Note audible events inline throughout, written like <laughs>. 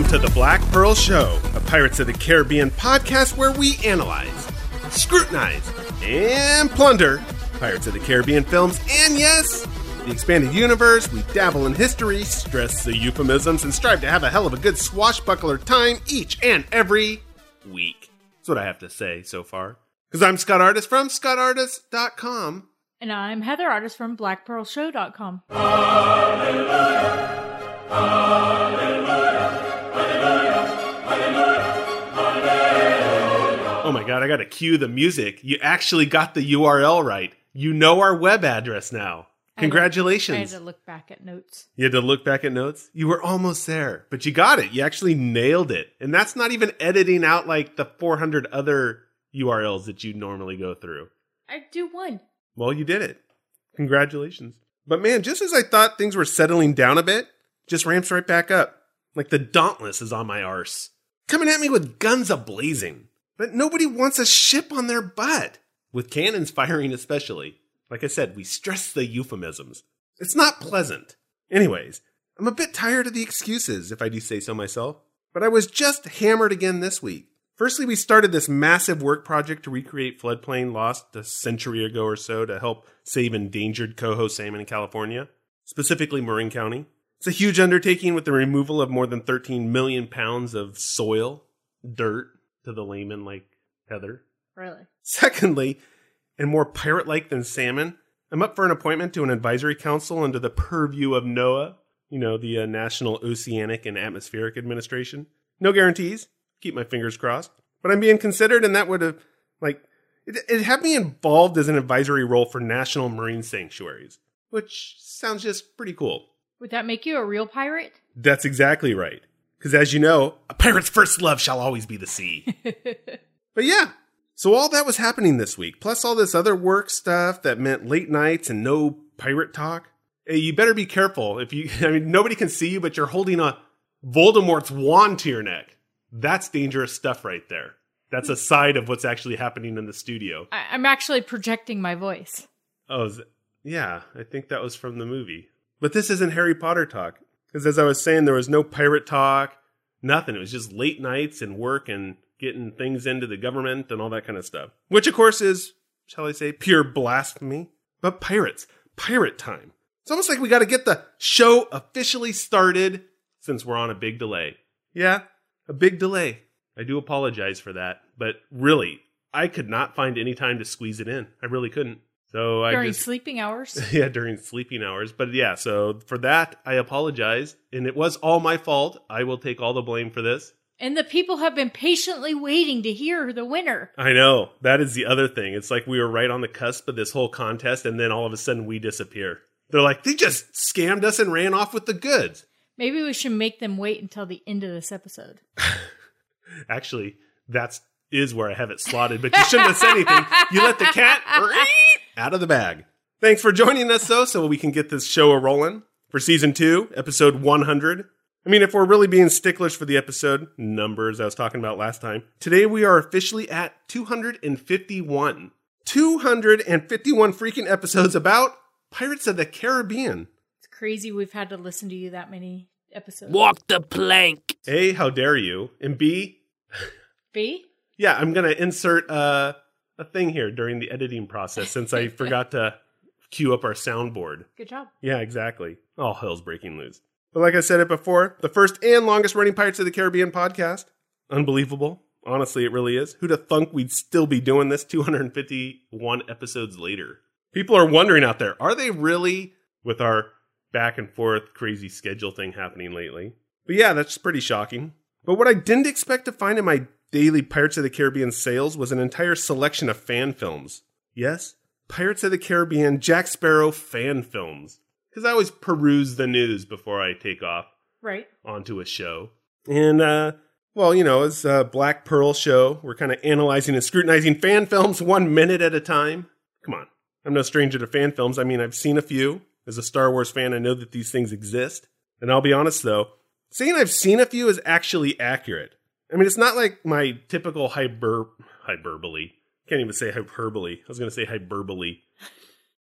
Welcome to the Black Pearl Show, a Pirates of the Caribbean podcast where we analyze, scrutinize, and plunder Pirates of the Caribbean films, and yes, the expanded universe. We dabble in history, stress the euphemisms, and strive to have a hell of a good swashbuckler time each and every week. That's what I have to say so far. Because I'm Scott Artist from ScottArtist.com. And I'm Heather Artist from BlackPearlShow.com. Oh my god, I gotta cue the music. You actually got the URL right. You know our web address now. I had to- Congratulations. I had to look back at notes. You had to look back at notes. You were almost there, but you got it. You actually nailed it. And that's not even editing out like the 400 other URLs that you normally go through. I do one. Well, you did it. Congratulations. But man, just as I thought things were settling down a bit, just ramps right back up. Like the Dauntless is on my arse. Coming at me with guns ablazing. But nobody wants a ship on their butt. With cannons firing especially. Like I said, we stress the euphemisms. It's not pleasant. Anyways, I'm a bit tired of the excuses, if I do say so myself. But I was just hammered again this week. Firstly, we started this massive work project to recreate floodplain lost a century ago or so to help save endangered coho salmon in California, specifically Marin County. It's a huge undertaking with the removal of more than 13 million pounds of soil, dirt, to the layman like Heather. Really? Secondly, and more pirate like than salmon, I'm up for an appointment to an advisory council under the purview of NOAA, you know, the uh, National Oceanic and Atmospheric Administration. No guarantees. Keep my fingers crossed. But I'm being considered, and that would have, like, it, it had me involved as an advisory role for national marine sanctuaries, which sounds just pretty cool. Would that make you a real pirate? That's exactly right. Because as you know, a pirate's first love shall always be the sea. <laughs> but yeah, so all that was happening this week, plus all this other work stuff that meant late nights and no pirate talk. Hey, you better be careful. If you, <laughs> I mean, nobody can see you, but you're holding a Voldemort's wand to your neck. That's dangerous stuff right there. That's a side of what's actually happening in the studio. I- I'm actually projecting my voice. Oh, yeah, I think that was from the movie. But this isn't Harry Potter talk. Because as I was saying, there was no pirate talk, nothing. It was just late nights and work and getting things into the government and all that kind of stuff. Which, of course, is, shall I say, pure blasphemy. But pirates, pirate time. It's almost like we got to get the show officially started since we're on a big delay. Yeah, a big delay. I do apologize for that. But really, I could not find any time to squeeze it in. I really couldn't. So I During sleeping hours? <laughs> yeah, during sleeping hours. But yeah, so for that, I apologize. And it was all my fault. I will take all the blame for this. and the people have been patiently waiting to hear the winner. I know. That is the other thing. It's like we were right on the cusp of this whole contest, and then all of a sudden we disappear. They're like, they just scammed us and ran off with the goods. Maybe we should make them wait until the end of this episode. <laughs> Actually, that's is where I have it slotted, but you shouldn't have said anything. You let the cat <laughs> out of the bag. Thanks for joining us, though, so we can get this show a rolling for season two, episode 100. I mean, if we're really being sticklers for the episode numbers I was talking about last time, today we are officially at 251. 251 freaking episodes about Pirates of the Caribbean. It's crazy we've had to listen to you that many episodes. Walk the plank. A, how dare you? And B, B? Yeah, I'm gonna insert uh, a thing here during the editing process since I forgot to cue up our soundboard. Good job. Yeah, exactly. All hell's breaking loose. But like I said it before, the first and longest running Pirates of the Caribbean podcast. Unbelievable. Honestly, it really is. Who'd have thunk we'd still be doing this 251 episodes later? People are wondering out there, are they really with our back and forth crazy schedule thing happening lately? But yeah, that's pretty shocking. But what I didn't expect to find in my daily Pirates of the Caribbean sales was an entire selection of fan films. Yes, Pirates of the Caribbean Jack Sparrow fan films. Because I always peruse the news before I take off Right. onto a show. And, uh, well, you know, it's a Black Pearl show. We're kind of analyzing and scrutinizing fan films one minute at a time. Come on. I'm no stranger to fan films. I mean, I've seen a few. As a Star Wars fan, I know that these things exist. And I'll be honest, though, saying I've seen a few is actually accurate. I mean, it's not like my typical hyper hyperbole. Can't even say hyperbole. I was going to say hyperbole.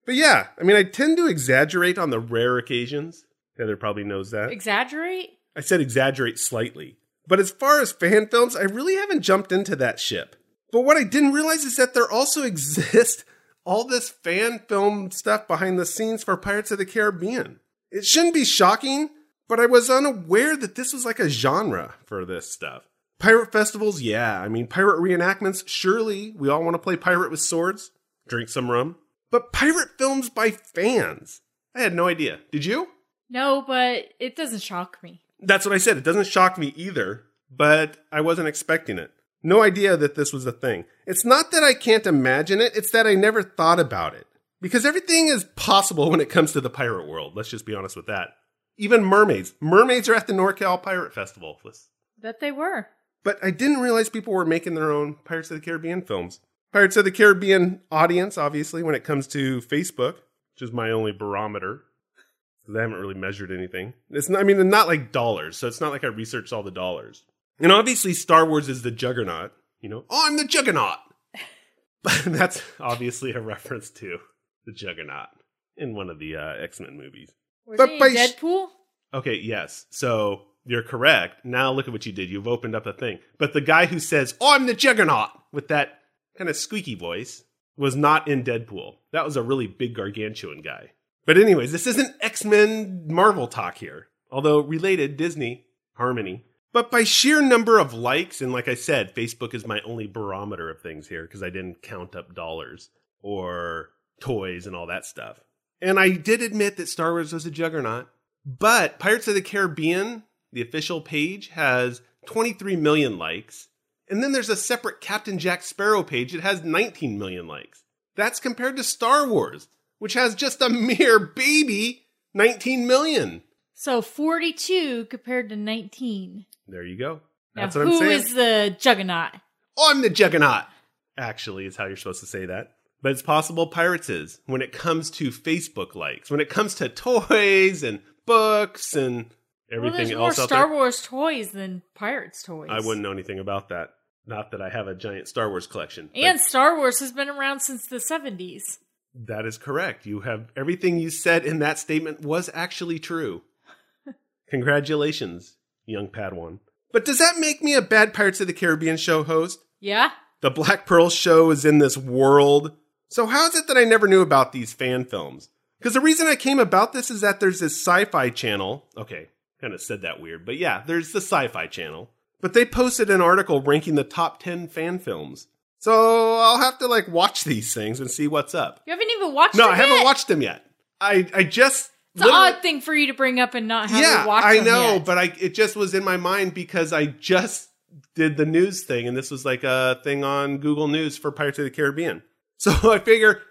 But yeah, I mean, I tend to exaggerate on the rare occasions. Heather probably knows that. Exaggerate? I said exaggerate slightly. But as far as fan films, I really haven't jumped into that ship. But what I didn't realize is that there also <laughs> exists all this fan film stuff behind the scenes for Pirates of the Caribbean. It shouldn't be shocking, but I was unaware that this was like a genre for this stuff. Pirate festivals, yeah. I mean, pirate reenactments, surely we all want to play pirate with swords, drink some rum. But pirate films by fans? I had no idea. Did you? No, but it doesn't shock me. That's what I said. It doesn't shock me either, but I wasn't expecting it. No idea that this was a thing. It's not that I can't imagine it, it's that I never thought about it. Because everything is possible when it comes to the pirate world. Let's just be honest with that. Even mermaids. Mermaids are at the NorCal Pirate Festival. Let's- they were. But I didn't realize people were making their own Pirates of the Caribbean films. Pirates of the Caribbean audience, obviously, when it comes to Facebook, which is my only barometer. 'cause I haven't really measured anything. It's not, I mean, not like dollars, so it's not like I researched all the dollars. And obviously, Star Wars is the juggernaut. You know, oh, I'm the juggernaut. But <laughs> that's obviously a reference to the juggernaut in one of the uh, X Men movies. Was But by sh- Deadpool? Okay, yes. So you're correct. Now look at what you did. You've opened up a thing. But the guy who says, Oh, I'm the juggernaut with that kind of squeaky voice was not in Deadpool. That was a really big gargantuan guy. But, anyways, this isn't X Men Marvel talk here, although related Disney, Harmony. But by sheer number of likes, and like I said, Facebook is my only barometer of things here because I didn't count up dollars or toys and all that stuff. And I did admit that Star Wars was a juggernaut. But Pirates of the Caribbean, the official page, has 23 million likes. And then there's a separate Captain Jack Sparrow page that has 19 million likes. That's compared to Star Wars, which has just a mere baby 19 million. So 42 compared to 19. There you go. Now, That's what I'm saying. is the juggernaut? Oh, I'm the juggernaut. Actually, is how you're supposed to say that. But it's possible Pirates is when it comes to Facebook likes, when it comes to toys and books and everything there's more else out Star there. Wars toys than Pirates toys. I wouldn't know anything about that. Not that I have a giant Star Wars collection. And Star Wars has been around since the 70s. that is correct. You have everything you said in that statement was actually true. <laughs> Congratulations, young Padawan. But does that make me a bad Pirates of the Caribbean show host? Yeah? The Black Pearl show is in this world. So how is it that I never knew about these fan films? Because the reason I came about this is that there's this sci-fi channel. Okay, kind of said that weird, but yeah, there's the sci-fi channel. But they posted an article ranking the top 10 fan films. So I'll have to like watch these things and see what's up. You haven't even watched No, it I haven't yet? watched them yet. I I just It's an odd thing for you to bring up and not have yeah, watched I them know, yet. but I it just was in my mind because I just did the news thing, and this was like a thing on Google News for Pirates of the Caribbean. <laughs> So I figure,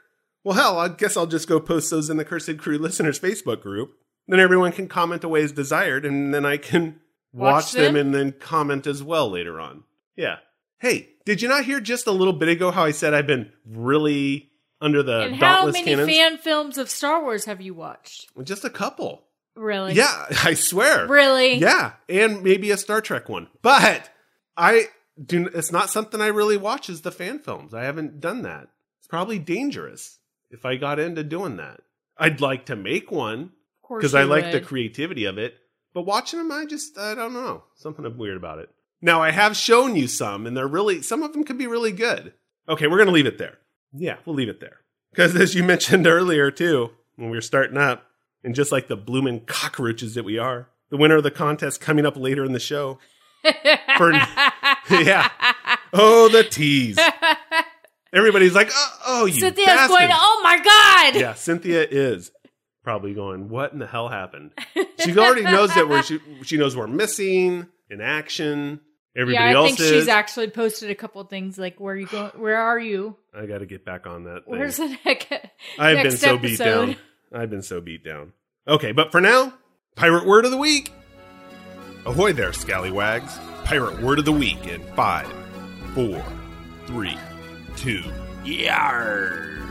well, hell, I guess I'll just go post those in the Cursed Crew listeners Facebook group. Then everyone can comment away as desired, and then I can watch, Watch them them? and then comment as well later on. Yeah. Hey, did you not hear just a little bit ago how I said I've been really under the and how many cannons? fan films of Star Wars have you watched? just a couple. Really? Yeah, <laughs> I swear. Really? Yeah, and maybe a Star Trek one. But I do. It's not something I really watch. Is the fan films? I haven't done that. It's probably dangerous if I got into doing that. I'd like to make one course because I like the creativity of it. But watching them, I just I don't know something weird about it. Now I have shown you some, and they're really some of them could be really good. Okay, we're gonna leave it there. Yeah, we'll leave it there because as you <laughs> mentioned earlier too, when we were starting up, and just like the blooming cockroaches that we are, the winner of the contest coming up later in the show. <laughs> For yeah, oh the tease. <laughs> Everybody's like, oh, oh you Cynthia's bastard. going, oh my god! Yeah, Cynthia is probably going, what in the hell happened? <laughs> She already knows that we're, she, she knows we're missing in action. Everybody yeah, I else think is. she's actually posted a couple things like, "Where are you going? Where are you? I got to get back on that. Thing. Where's the <laughs> next?" I've been next so beat down. I've been so beat down. Okay, but for now, pirate word of the week. Ahoy there, scallywags! Pirate word of the week in five, four, three, two. Yarr.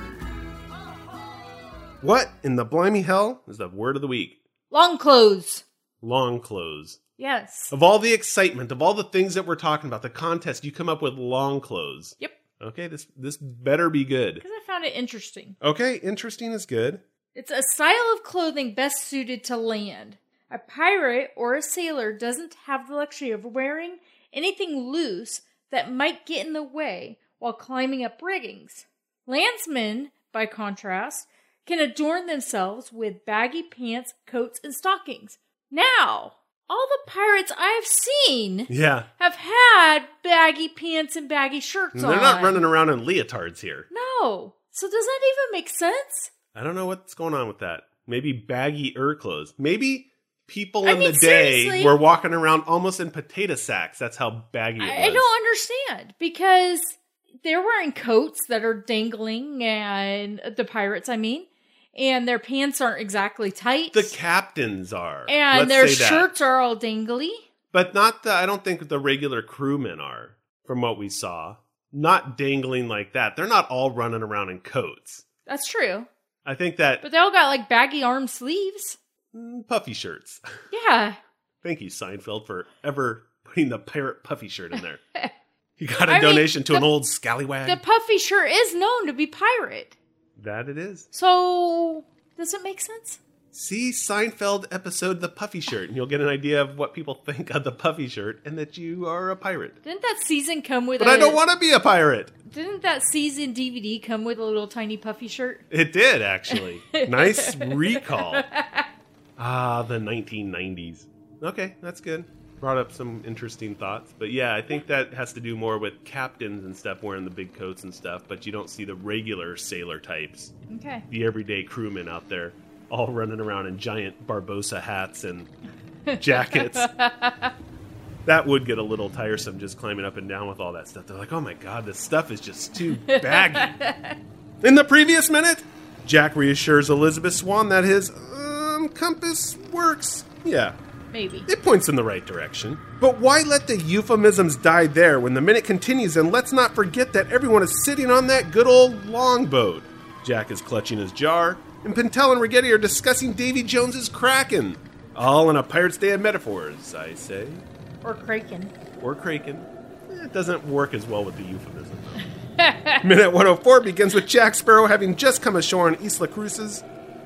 What in the blimey hell is the word of the week? Long clothes. Long clothes. Yes. Of all the excitement, of all the things that we're talking about, the contest, you come up with long clothes. Yep. Okay, this this better be good. Because I found it interesting. Okay, interesting is good. It's a style of clothing best suited to land. A pirate or a sailor doesn't have the luxury of wearing anything loose that might get in the way while climbing up riggings. Landsmen, by contrast, can adorn themselves with baggy pants, coats, and stockings. Now, all the pirates I've seen Yeah. have had baggy pants and baggy shirts on. They're on. not running around in leotards here. No. So does that even make sense? I don't know what's going on with that. Maybe baggy er clothes. Maybe people I in mean, the day seriously. were walking around almost in potato sacks. That's how baggy. I, I don't understand because they're wearing coats that are dangling and the pirates, I mean, and their pants aren't exactly tight. The captains are. and Let's their say that. shirts are all dangly. But not the I don't think the regular crewmen are, from what we saw. Not dangling like that. They're not all running around in coats. That's true. I think that But they all got like baggy arm sleeves. mm, puffy shirts. <laughs> Yeah. Thank you, Seinfeld, for ever putting the pirate puffy shirt in there. <laughs> You got a I mean, donation to the- an old scallywag. The puffy shirt is known to be pirate. That it is. So does it make sense? See Seinfeld episode The Puffy Shirt, and you'll get an idea of what people think of the puffy shirt and that you are a pirate. Didn't that season come with But I I don't want to be a pirate. Didn't that season DVD come with a little tiny puffy shirt? It did, actually. <laughs> nice recall. Ah, the 1990s. Okay, that's good. Brought up some interesting thoughts. But yeah, I think that has to do more with captains and stuff wearing the big coats and stuff, but you don't see the regular sailor types, Okay. the everyday crewmen out there, all running around in giant Barbossa hats and <laughs> jackets. that would get a little tiresome just climbing up and down with all that stuff. They're like, oh my god, this stuff is just too baggy. <laughs> In the previous minute, Jack reassures Elizabeth Swann that his um, compass works. Yeah, Maybe. it points in the right direction. But why let the euphemisms die there when the minute continues? And let's not forget that everyone is sitting on that good old longboat. Jack is clutching his jar, and Pintel and Ragetti are discussing Davy Jones's Kraken. All in a Pirate's Day of metaphors, I say. Or Kraken. Or Kraken. It doesn't work as well with the euphemism. <laughs> Minute 104 begins with Jack Sparrow having just come ashore on Isla Cruces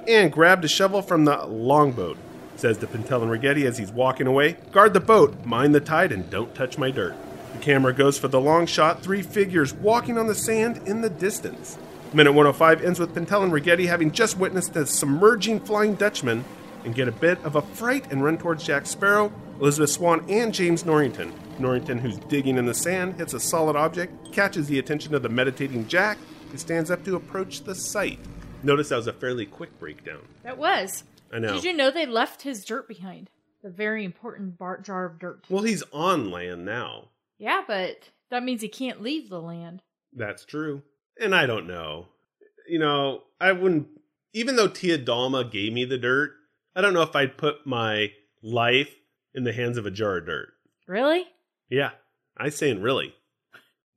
and grabbed a shovel from the longboat. Says to Pintel and Ragetti as he's walking away, Guard the boat, mind the tide, and don't touch my dirt. The camera goes for the long shot, three figures walking on the sand in the distance. Minute 105 ends with Pintel and Ragetti having just witnessed the submerging Flying Dutchman and get a bit of a fright and run towards Jack Sparrow, Elizabeth Swann, and James Norrington. Norrington, who's digging in the sand, hits a solid object, catches the attention of the meditating Jack, who stands up to approach the site. Notice that was a fairly quick breakdown. That was. I know. Did you know they left his dirt behind? The very important bar- jar of dirt. Well, he's on land now. Yeah, but that means he can't leave the land. That's true. And I don't know. You know, I wouldn't, even though Tia Dalma gave me the dirt, I don't know if I'd put my life in the hands of a jar of dirt. Really? Yeah, I saying really.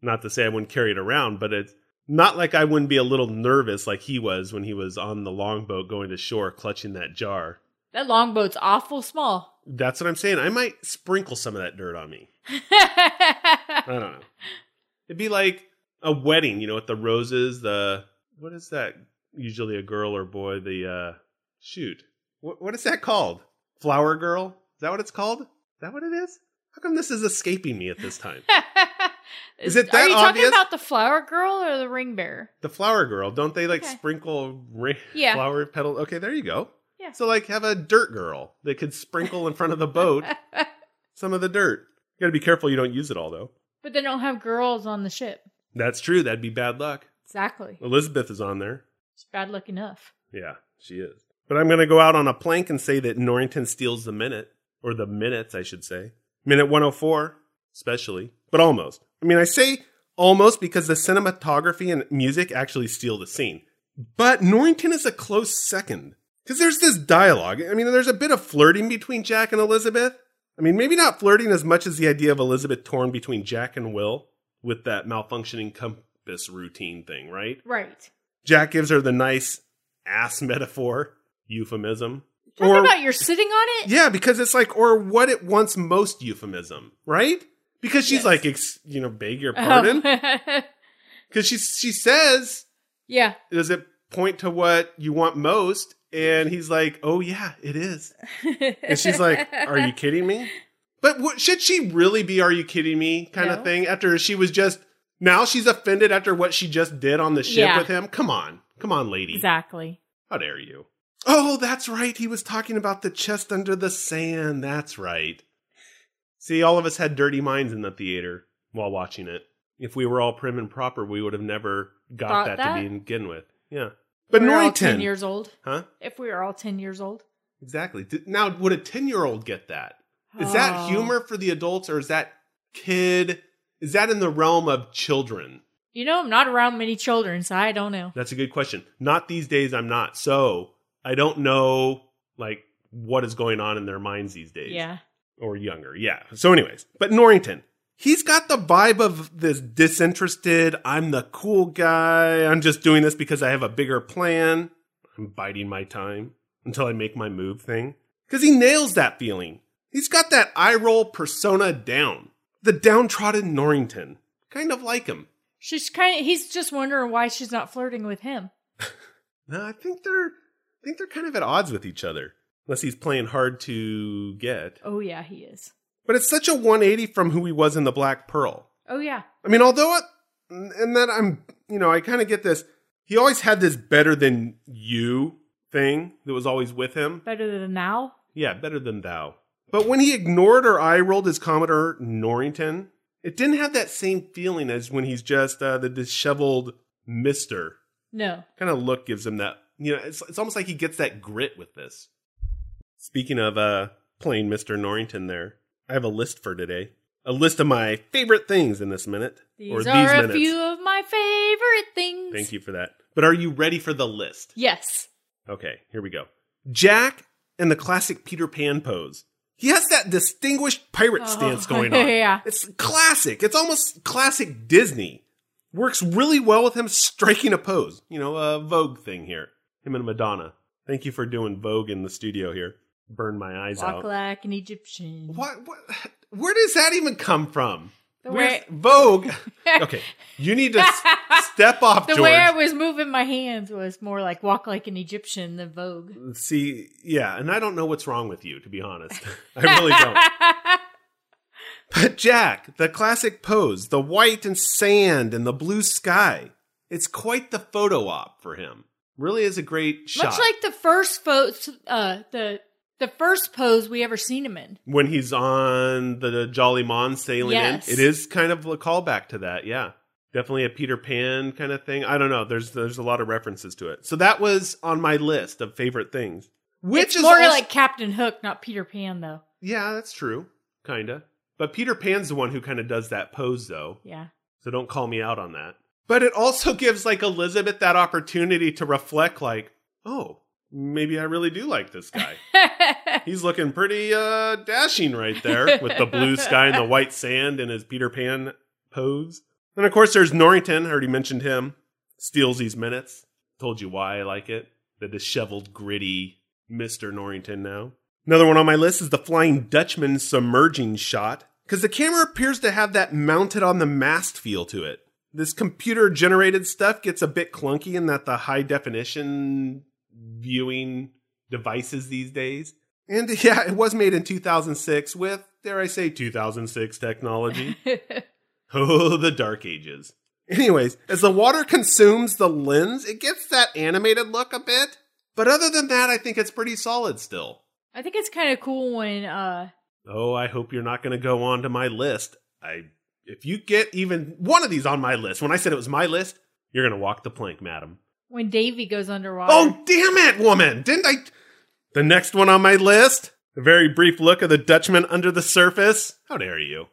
Not to say I wouldn't carry it around, but it's not like I wouldn't be a little nervous like he was when he was on the longboat going to shore clutching that jar. That longboat's awful small. That's what I'm saying. I might sprinkle some of that dirt on me. <laughs> I don't know. It'd be like a wedding, you know, with the roses, the what is that? Usually a girl or boy, the uh shoot. What what is that called? Flower girl? Is that what it's called? Is that what it is? How come this is escaping me at this time? <laughs> Is it that? Are you obvious? talking about the flower girl or the ring bearer? The flower girl, don't they like Okay. sprinkle Yeah. flower petal? Okay, there you go. Yeah. So like have a dirt girl that could sprinkle in front of the boat <laughs> some of the dirt. You got to be careful you don't use it all though. But they don't have girls on the ship. That's true. That'd be bad luck. Exactly. Elizabeth is on there. It's bad luck enough. Yeah, she is. But I'm going to go out on a plank and say that Norrington steals the minute, or the minutes, I should say. Minute 104, especially, but almost. I mean, I say almost because the cinematography and music actually steal the scene. But Norrington is a close second. Because there's this dialogue. I mean, there's a bit of flirting between Jack and Elizabeth. I mean, maybe not flirting as much as the idea of Elizabeth torn between Jack and Will with that malfunctioning compass routine thing, right? Right. Jack gives her the nice ass metaphor, euphemism. Talk about you're sitting on it? yeah, because it's like, or what it wants most euphemism, right? Because she's Yes. like, ex, you know, beg your oh. pardon. Oh. <laughs> Because she she says, yeah. does it point to what you want most? And he's like, oh yeah, it is. And she's like, are you <laughs> kidding me? But what, should she really be, are you kidding me kind No. of thing? After she was just, now she's offended after what she just did on the ship Yeah. with him? Come on. Come on, lady. Exactly. How dare you? Oh, that's right. He was talking about the chest under the sand. That's right. See, all of us had dirty minds in the theater while watching it. If we were all prim and proper, we would have never got Thought that, that? to begin with. Yeah. But we were all Norrington. 10 years old. Huh? If we were all 10 years old. Exactly. Now, would a 10 year old get that? Is that Oh. humor for the adults or is that kid? Is that in the realm of children? You know, I'm not around many children, so I don't know. That's a good question. Not these days, I'm not. So I don't know, like, what is going on in their minds these days. Yeah. Or younger. Yeah. So, anyways, but Norrington, he's got the vibe of this disinterested, I'm the cool guy. I'm just doing this because I have a bigger plan. I'm biding my time until I make my move thing. Because he nails that feeling. He's got that eye roll persona down. The downtrodden Norrington. Kind of like him. She's kind of, he's just wondering why she's not flirting with him. <laughs> No, I think they're I think they're kind of at odds with each other. Unless he's playing hard to get. Oh, yeah, he is. But it's such a 180 from who he was in the Black Pearl. Oh, yeah. I mean, although it, and that I'm, you know, I kind of get this. He always had this better than you thing that was always with him. Better than now? Yeah, better than thou. But when he ignored or eye rolled his Commodore Norrington, it didn't have that same feeling as when he's just uh, the disheveled Mister. No. kind of look gives him that you know it's, it's almost like he gets that grit with this speaking of uh playing mr norrington there i have a list for today a list of my favorite things in this minute These or are these a minutes few of my favorite things. thank you for that but are you ready for the list Yes. okay here we go jack and the classic peter pan pose he has that distinguished pirate Oh, stance <laughs> going on yeah. it's classic it's almost classic disney works really well with him striking a pose. You know, a Vogue thing here. Him and Madonna. Thank you for doing Vogue in the studio here. Burn my eyes out. Walk out. like an Egyptian. What, what? Where does that even come from? The Where's way- Vogue? <laughs> okay, you need to s- step off, The George. way I was moving my hands was more like walk like an Egyptian than Vogue. See, yeah, and I don't know what's wrong with you, to be honest. <laughs> I really don't. <laughs> But Jack, the classic pose, the white and sand and the blue sky. It's quite the photo op for him. Really is a great shot. Much like the first pose, uh, the the first pose we ever seen him in. when he's on the Jolly Mon sailing Yes. in. It is kind of a callback to that, yeah. Definitely a Peter Pan kind of thing. I don't know. There's there's a lot of references to it. So that was on my list of favorite things. Which it's is more also- like Captain Hook, not Peter Pan, though. Yeah, that's true. Kinda. But Peter Pan's the one who kind of does that pose though. Yeah. So don't call me out on that. But it also gives like Elizabeth that opportunity to reflect like, oh, maybe I really do like this guy. <laughs> He's looking pretty uh dashing right there with the blue sky and the <laughs> white sand and his Peter Pan pose. And of course there's Norrington, I already mentioned him. Steals these minutes. Told you why I like it. The disheveled, gritty Mr. Norrington now. Another one on my list is the Flying Dutchman submerging shot. Because the camera appears to have that mounted on the mast feel to it. This computer generated stuff gets a bit clunky in that the high definition viewing devices these days. And <laughs> yeah, it was made in 2006 with, dare I say, 2006 technology. <laughs> oh, the dark ages. Anyways, as the water consumes the lens, it gets that animated look a bit. But other than that, I think it's pretty solid still. I think it's kind of cool when uh Oh, I hope you're not going to go on to my list. I if you get even one of these on my list, when I said it was my list, you're gonna walk the plank, madam. When Davy goes underwater. Oh, damn it, woman! Didn't I? The next one on my list, a very brief look of the Dutchman under the surface. How dare you?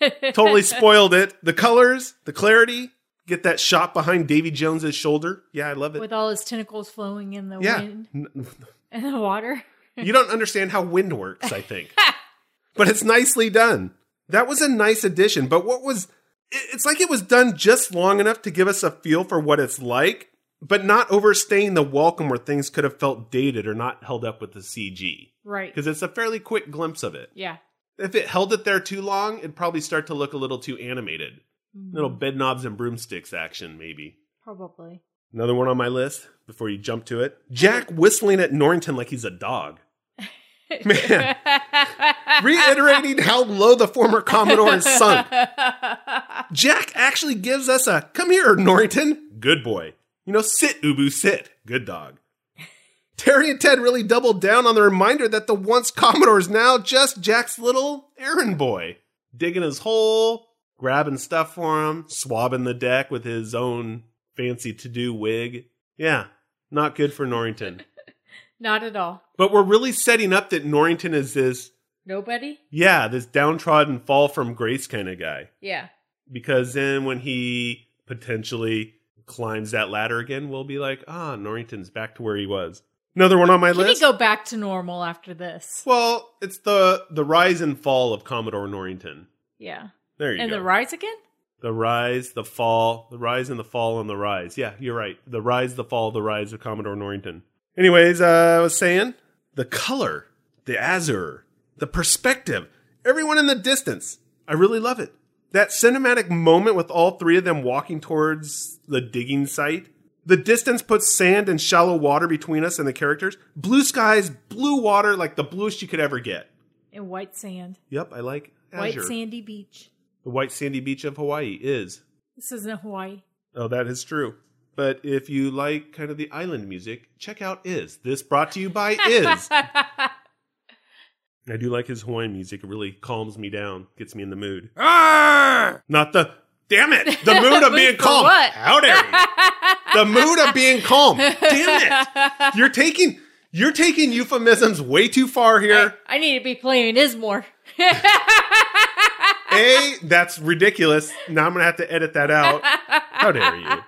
<laughs> totally spoiled it. The colors, the clarity, get that shot behind Davy Jones's shoulder. Yeah, I love it. With all his tentacles flowing in the yeah. wind N- <laughs> and the water. You don't understand how wind works, I think. <laughs> but it's nicely done. That was a nice addition. But what was, it's like it was done just long enough to give us a feel for what it's like, but not overstaying the welcome where things could have felt dated or not held up with the CG. Right. Because it's a fairly quick glimpse of it. Yeah. If it held it there too long, it'd probably start to look a little too animated. Mm-hmm. Little bed knobs and broomsticks action, maybe. Probably. Another one on my list before you jump to it. Jack whistling at Norrington like he's a dog. <laughs> Man, reiterating how low the former Commodore has sunk. <laughs> Jack actually gives us a come here, Norrington. Good boy. You know, sit, Ubu, sit. Good dog. Terry and Ted really doubled down on the reminder that the once Commodore is now just Jack's little errand boy. Digging his hole, grabbing stuff for him, swabbing the deck with his own fancy to do wig. Yeah, not good for Norrington. <laughs> Not at all. But we're really setting up that Norrington is this, Nobody? yeah, this downtrodden fall from grace kind of guy. Yeah. Because then when he potentially climbs that ladder again, we'll be like, ah, Norrington's back to where he was. Another one on my Can list. Can he go back to normal after this? well, it's the the rise and fall of Commodore Norrington. Yeah. There you And go. And the rise again? The rise, the fall, the rise and the fall and the rise. Yeah, you're right. The rise, the fall, the rise of Commodore Norrington. Anyways, uh, I was saying the color, the azure, the perspective, everyone in the distance. I really love it. That cinematic moment with all three of them walking towards the digging site. The distance puts sand and shallow water between us and the characters. Blue skies, blue water, like the bluest you could ever get. And white sand. Yep, I like White sandy beach. The white sandy beach of Hawaii is. This isn't Hawaii. Oh, that is true. But if you like kind of the island music, check out Iz. This brought to you by <laughs> Iz. I do like his Hawaiian music. It really calms me down, gets me in the mood. Not the damn it, the <laughs> mood of being calm. what? How dare you? The mood of being calm. <laughs> Damn it. You're taking you're taking euphemisms way too far here. I need to be playing Ismore. A, <laughs> that's ridiculous. Now I'm gonna have to edit that out. How dare you?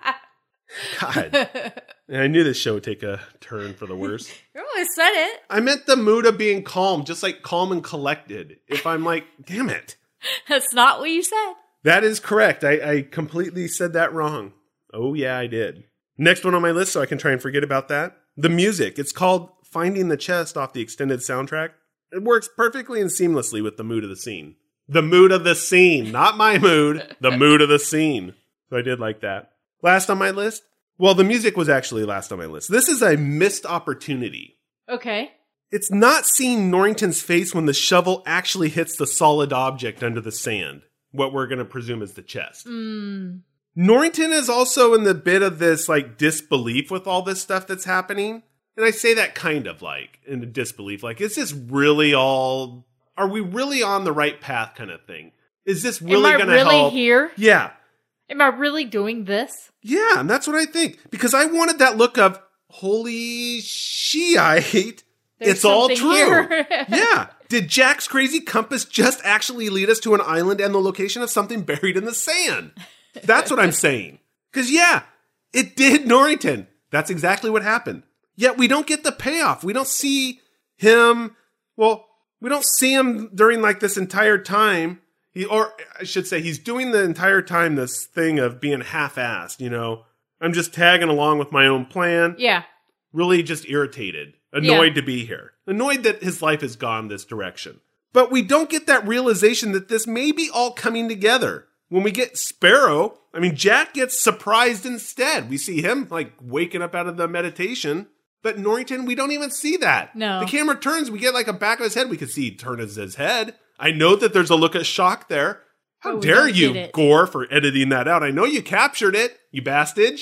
God. I knew this show would take a turn for the worse. <laughs> You always said it. I meant the mood of being calm, just like calm and collected. If I'm like, damn it. <laughs> That's not what you said. That is correct. I, I completely said that wrong. Oh, yeah, I did. Next one on my list, so I can try and forget about that. The music. It's called Finding the Chest off the extended soundtrack. It works perfectly and seamlessly with the mood of the scene. The mood of the scene, not my mood, the mood of the scene. So I did like that. Last on my list? Well, the music was actually last on my list. This is a missed opportunity. Okay. It's not seeing Norrington's face when the shovel actually hits the solid object under the sand, what we're going to presume is the chest. Mm. Norrington is also in the bit of this like disbelief with all this stuff that's happening. And I say that kind of like in a disbelief, like, is this really all, are we really on the right path kind of thing? Is this really going to really help? here? Yeah. Am I really doing this? Yeah, and that's what I think. Because I wanted that look of, holy Shiite, There's it's all true. <laughs> yeah. Did Jack's crazy compass just actually lead us to an island and the location of something buried in the sand? That's what I'm saying. Because, yeah, it did Norrington. That's exactly what happened. Yet we don't get the payoff. We don't see him. Well, we don't see him during like this entire time. He, or I should say, he's doing the entire time this thing of being half assed, you know? I'm just tagging along with my own plan Yeah. really just irritated, annoyed to be here, annoyed that his life has gone this direction. But we don't get that realization that this may be all coming together. When we get Sparrow, I mean, Jack gets surprised instead. We see him like waking up out of the meditation. But Norrington, we don't even see that. No. The camera turns, we get like a back of his head. We can see turn his head. I know that there's a look of shock there. How we dare you. Gore, for editing that out? I know you captured it, you bastard.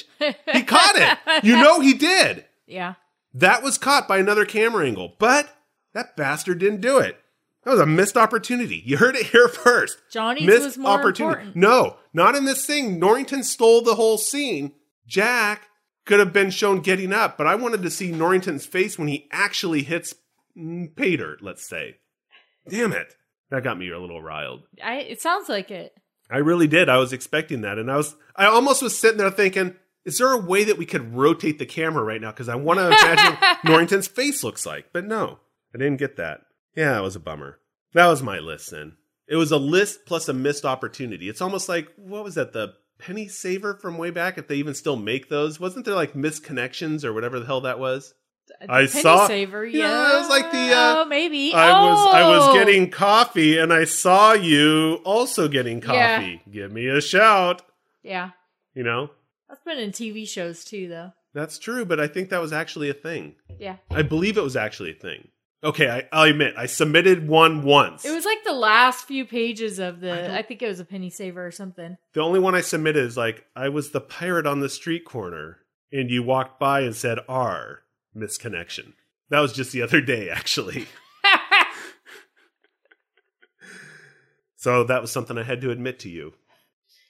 He caught it. You know he did. <laughs> Yeah. That was caught by another camera angle, but that bastard didn't do it. That was a missed opportunity. You heard it here first. Johnny's missed was more important. No, not in this thing. Norrington stole the whole scene. Jack could have been shown getting up, but I wanted to see Norrington's face when he actually hits Pater, let's say. Damn it. That got me a little riled. I, it sounds like it. I really did. I was expecting that. And I was, I almost was sitting there thinking, is there a way that we could rotate the camera right now? Because I want to imagine <laughs> Norrington's face looks like. But no, I didn't get that. Yeah, it was a bummer. That was my list then. It was a list plus a missed opportunity. It's almost like, what was that? The penny saver from way back, if they even still make those. Wasn't there like misconnections or whatever the hell that was? I Penny saw- saver. Yeah, Yeah, it was like the, uh, oh, maybe. I was I was Oh! getting coffee and I saw you also getting Yeah. coffee. Give me a shout. Yeah, You know? that's been in TV shows too, though. That's true, but I think that was actually a thing. Yeah, I believe it was actually a thing. Okay, I, I'll admit, I submitted one once. it was like the last few pages of the. don't- I, think it was a penny saver or something. the only one I submitted is like, I was the pirate on the street corner, and you walked by and said R, misconnection. That was just the other day, actually. <laughs> So that was something I had to admit to you.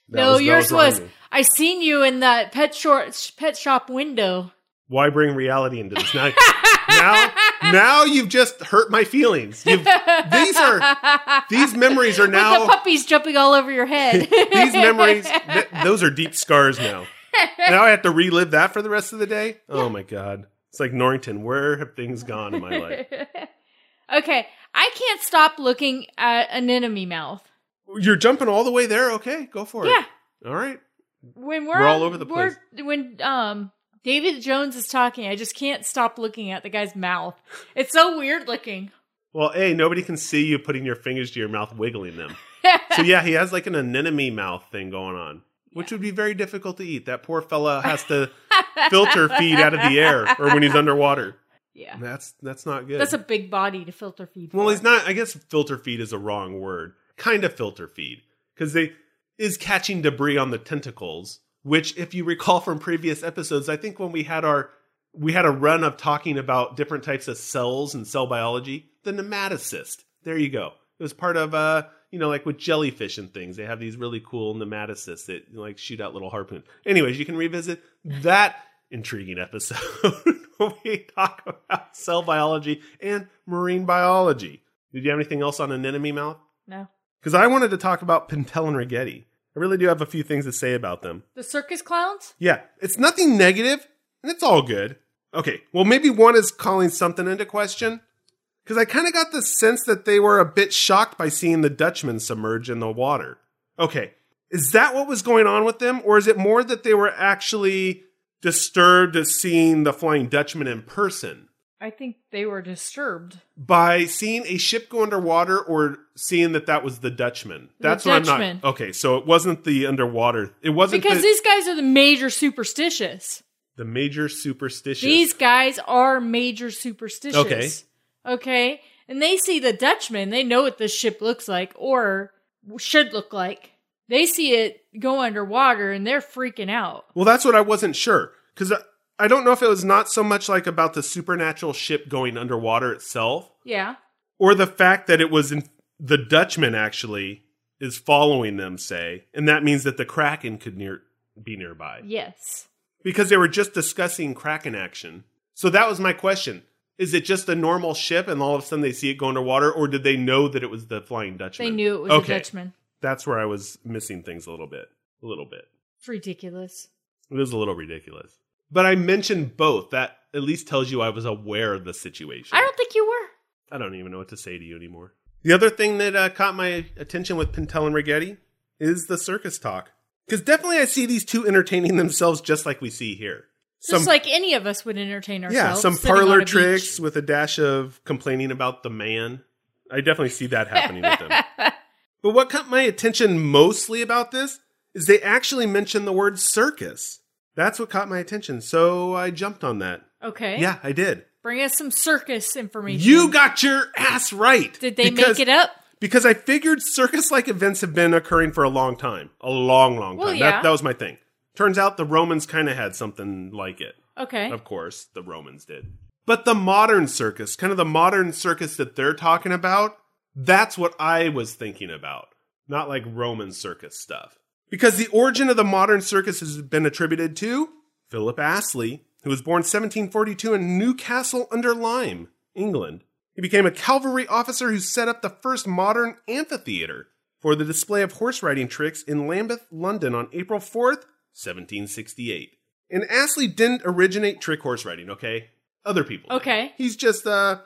That no, was- yours was. I seen you in that pet short pet shop window. Why bring reality into this? Now, <laughs> now, now you've just hurt my feelings. You've, these are these memories are With the now puppies jumping all over your head. <laughs> these memories. Th- those are deep scars now. Now I have to relive that for the rest of the day. Oh my god! It's like Norrington. Where have things gone in my life? <laughs> okay, I can't stop looking at an enemy mouth. You're jumping all the way there. Okay, go for it. Yeah. All right. When we're, We're all over the we're- When um David Jones is talking, I just can't stop looking at the guy's mouth. It's so weird looking. Well, a nobody can see you putting your fingers to your mouth, wiggling them. <laughs> So yeah, he has like an anemone mouth thing going on, which would be very difficult to eat. That poor fella has to filter feed out of the air or when he's underwater. yeah, That's that's not good. that's a big body to filter feed. well, for. he's not. I guess filter feed is a wrong word. Kind of filter feed because they is catching debris on the tentacles. Which, if you recall from previous episodes, I think when we had our we had a run of talking about different types of cells and cell biology. The nematocyst. There you go. It was part of uh, you know, like with jellyfish and things. They have these really cool nematocysts that like shoot out little harpoons. Anyways, you can revisit that intriguing episode <laughs> when we talk about cell biology and marine biology. Did you have anything else on anemone mouth? no Because I wanted to talk about Pintel and Ragetti. I really do have a few things to say about them. the circus clowns. Yeah, it's nothing negative, and it's all good. Okay, well, maybe one is calling something into question. Because I kind of got the sense that they were a bit shocked by seeing the Dutchman submerge in the water. Okay, is that what was going on with them? Or is it more that they were actually disturbed at seeing the Flying Dutchman in person? I think they were disturbed. By seeing a ship go underwater or seeing that that was the Dutchman? The That's what I'm not. Okay, so it wasn't the underwater. It wasn't Because the, these guys are the major superstitious. the major superstitious. These guys are major superstitious. Okay. Okay. And they see the Dutchman. They know what this ship looks like or should look like. They see it go underwater and they're freaking out. Well, that's what I wasn't sure because I, don't know if it was not so much like about the supernatural ship going underwater itself, Yeah. or the fact that it was in, the Dutchman actually is following them, say, and that means that the Kraken could near be nearby Yes. because they were just discussing Kraken action. So that was my question: Is it just a normal ship, and all of a sudden they see it go underwater, or did they know that it was the Flying Dutchman? They knew it was okay. a Dutchman. That's where I was missing things a little bit. A little bit. It's ridiculous. It was a little ridiculous. But I mentioned both. That at least tells you I was aware of the situation. I don't think you were. I don't even know what to say to you anymore. The other thing that uh, caught my attention with Pintel and Ragetti is the circus talk. Because definitely I see these two entertaining themselves just like we see here. Just like any of us would entertain ourselves. yeah, some parlor a beach. tricks with a dash of complaining about the man. I definitely see that happening with them. <laughs> But what caught my attention mostly about this is they actually mentioned the word circus. That's what caught my attention. So I jumped on that. Okay. Yeah, I did. Bring us some circus information. You got your ass right. Did they Because- make it up? Because I figured circus like events have been occurring for a long time. A long, long time. Well, that, that was my thing. Turns out the Romans kind of had something like it. Okay. Of course, the Romans did. But the modern circus, kind of the modern circus that they're talking about, That's what I was thinking about, not like Roman circus stuff. Because the origin of the modern circus has been attributed to Philip Astley, who was born 1742 in Newcastle under Lyme, England. He became a cavalry officer who set up the first modern amphitheater for the display of horse riding tricks in Lambeth, London on April 4th, 1768. And Astley didn't originate trick horse riding, okay? Other people. did. Okay. He's just uh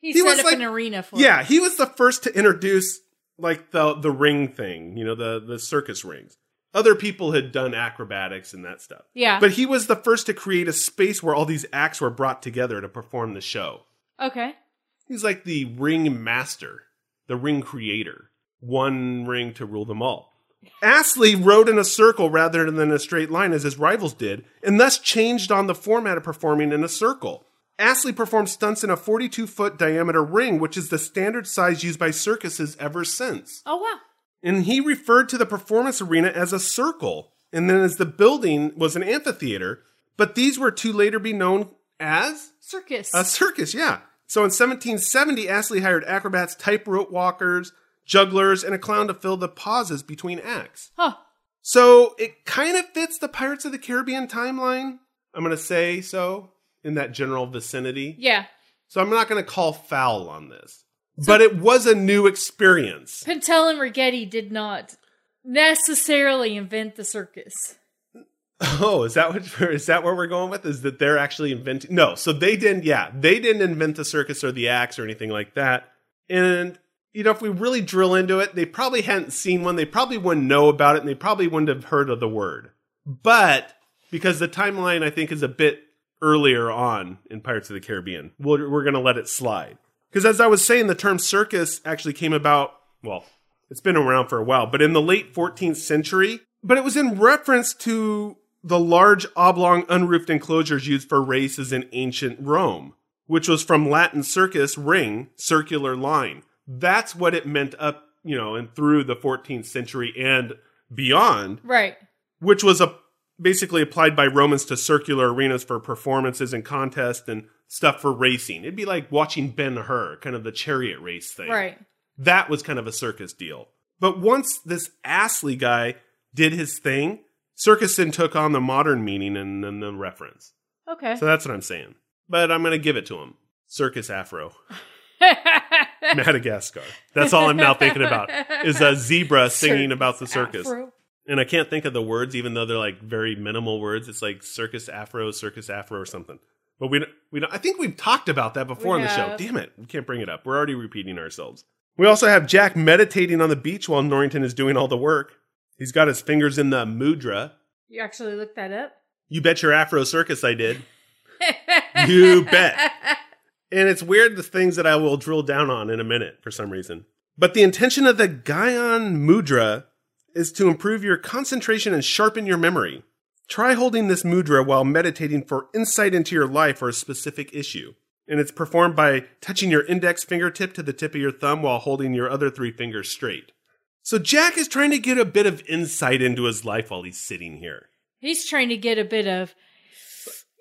He, He set was up like- an arena for yeah, it. he was the first to introduce like the the ring thing, you know, the the circus rings. Other people had done acrobatics and that stuff. Yeah. But he was the first to create a space where all these acts were brought together to perform the show. Okay. He's like the ring master, the ring creator. One ring to rule them all. Astley rode in a circle rather than a straight line as his rivals did, and thus changed on the format of performing in a circle. Astley performed stunts in a 42 foot diameter ring, which is the standard size used by circuses ever since. Oh wow. And he referred to the performance arena as a circle, and then as the building was an amphitheater, but these were to later be known as Circus. a circus, yeah. So in 1770, Astley hired acrobats, tightrope walkers, jugglers, and a clown to fill the pauses between acts. huh. So it kind of fits the Pirates of the Caribbean timeline. I'm going to say so in that general vicinity. Yeah. So I'm not going to call foul on this. but it was a new experience. Pintel and Ragetti did not necessarily invent the circus. Oh, is that what is that what we're going with? Is that they're actually inventing? No, so they didn't. Yeah, they didn't invent the circus or the acts or anything like that. And you know, if we really drill into it, they probably hadn't seen one. They probably wouldn't know about it, and they probably wouldn't have heard of the word. But because the timeline, I think, is a bit earlier on in Pirates of the Caribbean, we're, we're going to let it slide. Because as I was saying, the term circus actually came about. Well, it's been around for a while, but in the late 14th century. But it was in reference to the large oblong unroofed enclosures used for races in ancient Rome, which was from Latin circus, ring, circular line. That's what it meant up, you know, and through the 14th century and beyond, Right. which was a, basically applied by Romans to circular arenas for performances and contests and stuff for racing. It'd be like watching Ben Hur, kind of the chariot race thing Right. that was kind of a circus deal. But once this Astley guy did his thing, circus then took on the modern meaning and then the reference. Okay. So that's what I'm saying. But I'm going to give it to him. Circus Afro. <laughs> <laughs> Madagascar. That's all I'm now thinking about is a zebra singing about the circus. Afro. And I can't think of the words, even though they're like very minimal words. It's like circus afro, circus afro, or something. But we don't, we don't, I think we've talked about that before We on the show. Damn it, we can't bring it up. We're already repeating ourselves. We also have Jack meditating on the beach while Norrington is doing all the work. He's got his fingers in the mudra. You actually looked that up? You bet your Afro circus I did. <laughs> You bet. And it's weird the things that I will drill down on in a minute for some reason. But the intention of the Gyan Mudra is to improve your concentration and sharpen your memory. Try holding this mudra while meditating for insight into your life or a specific issue. And it's performed by touching your index fingertip to the tip of your thumb while holding your other three fingers straight. So Jack is trying to get a bit of insight into his life while he's sitting here. He's trying to get a bit of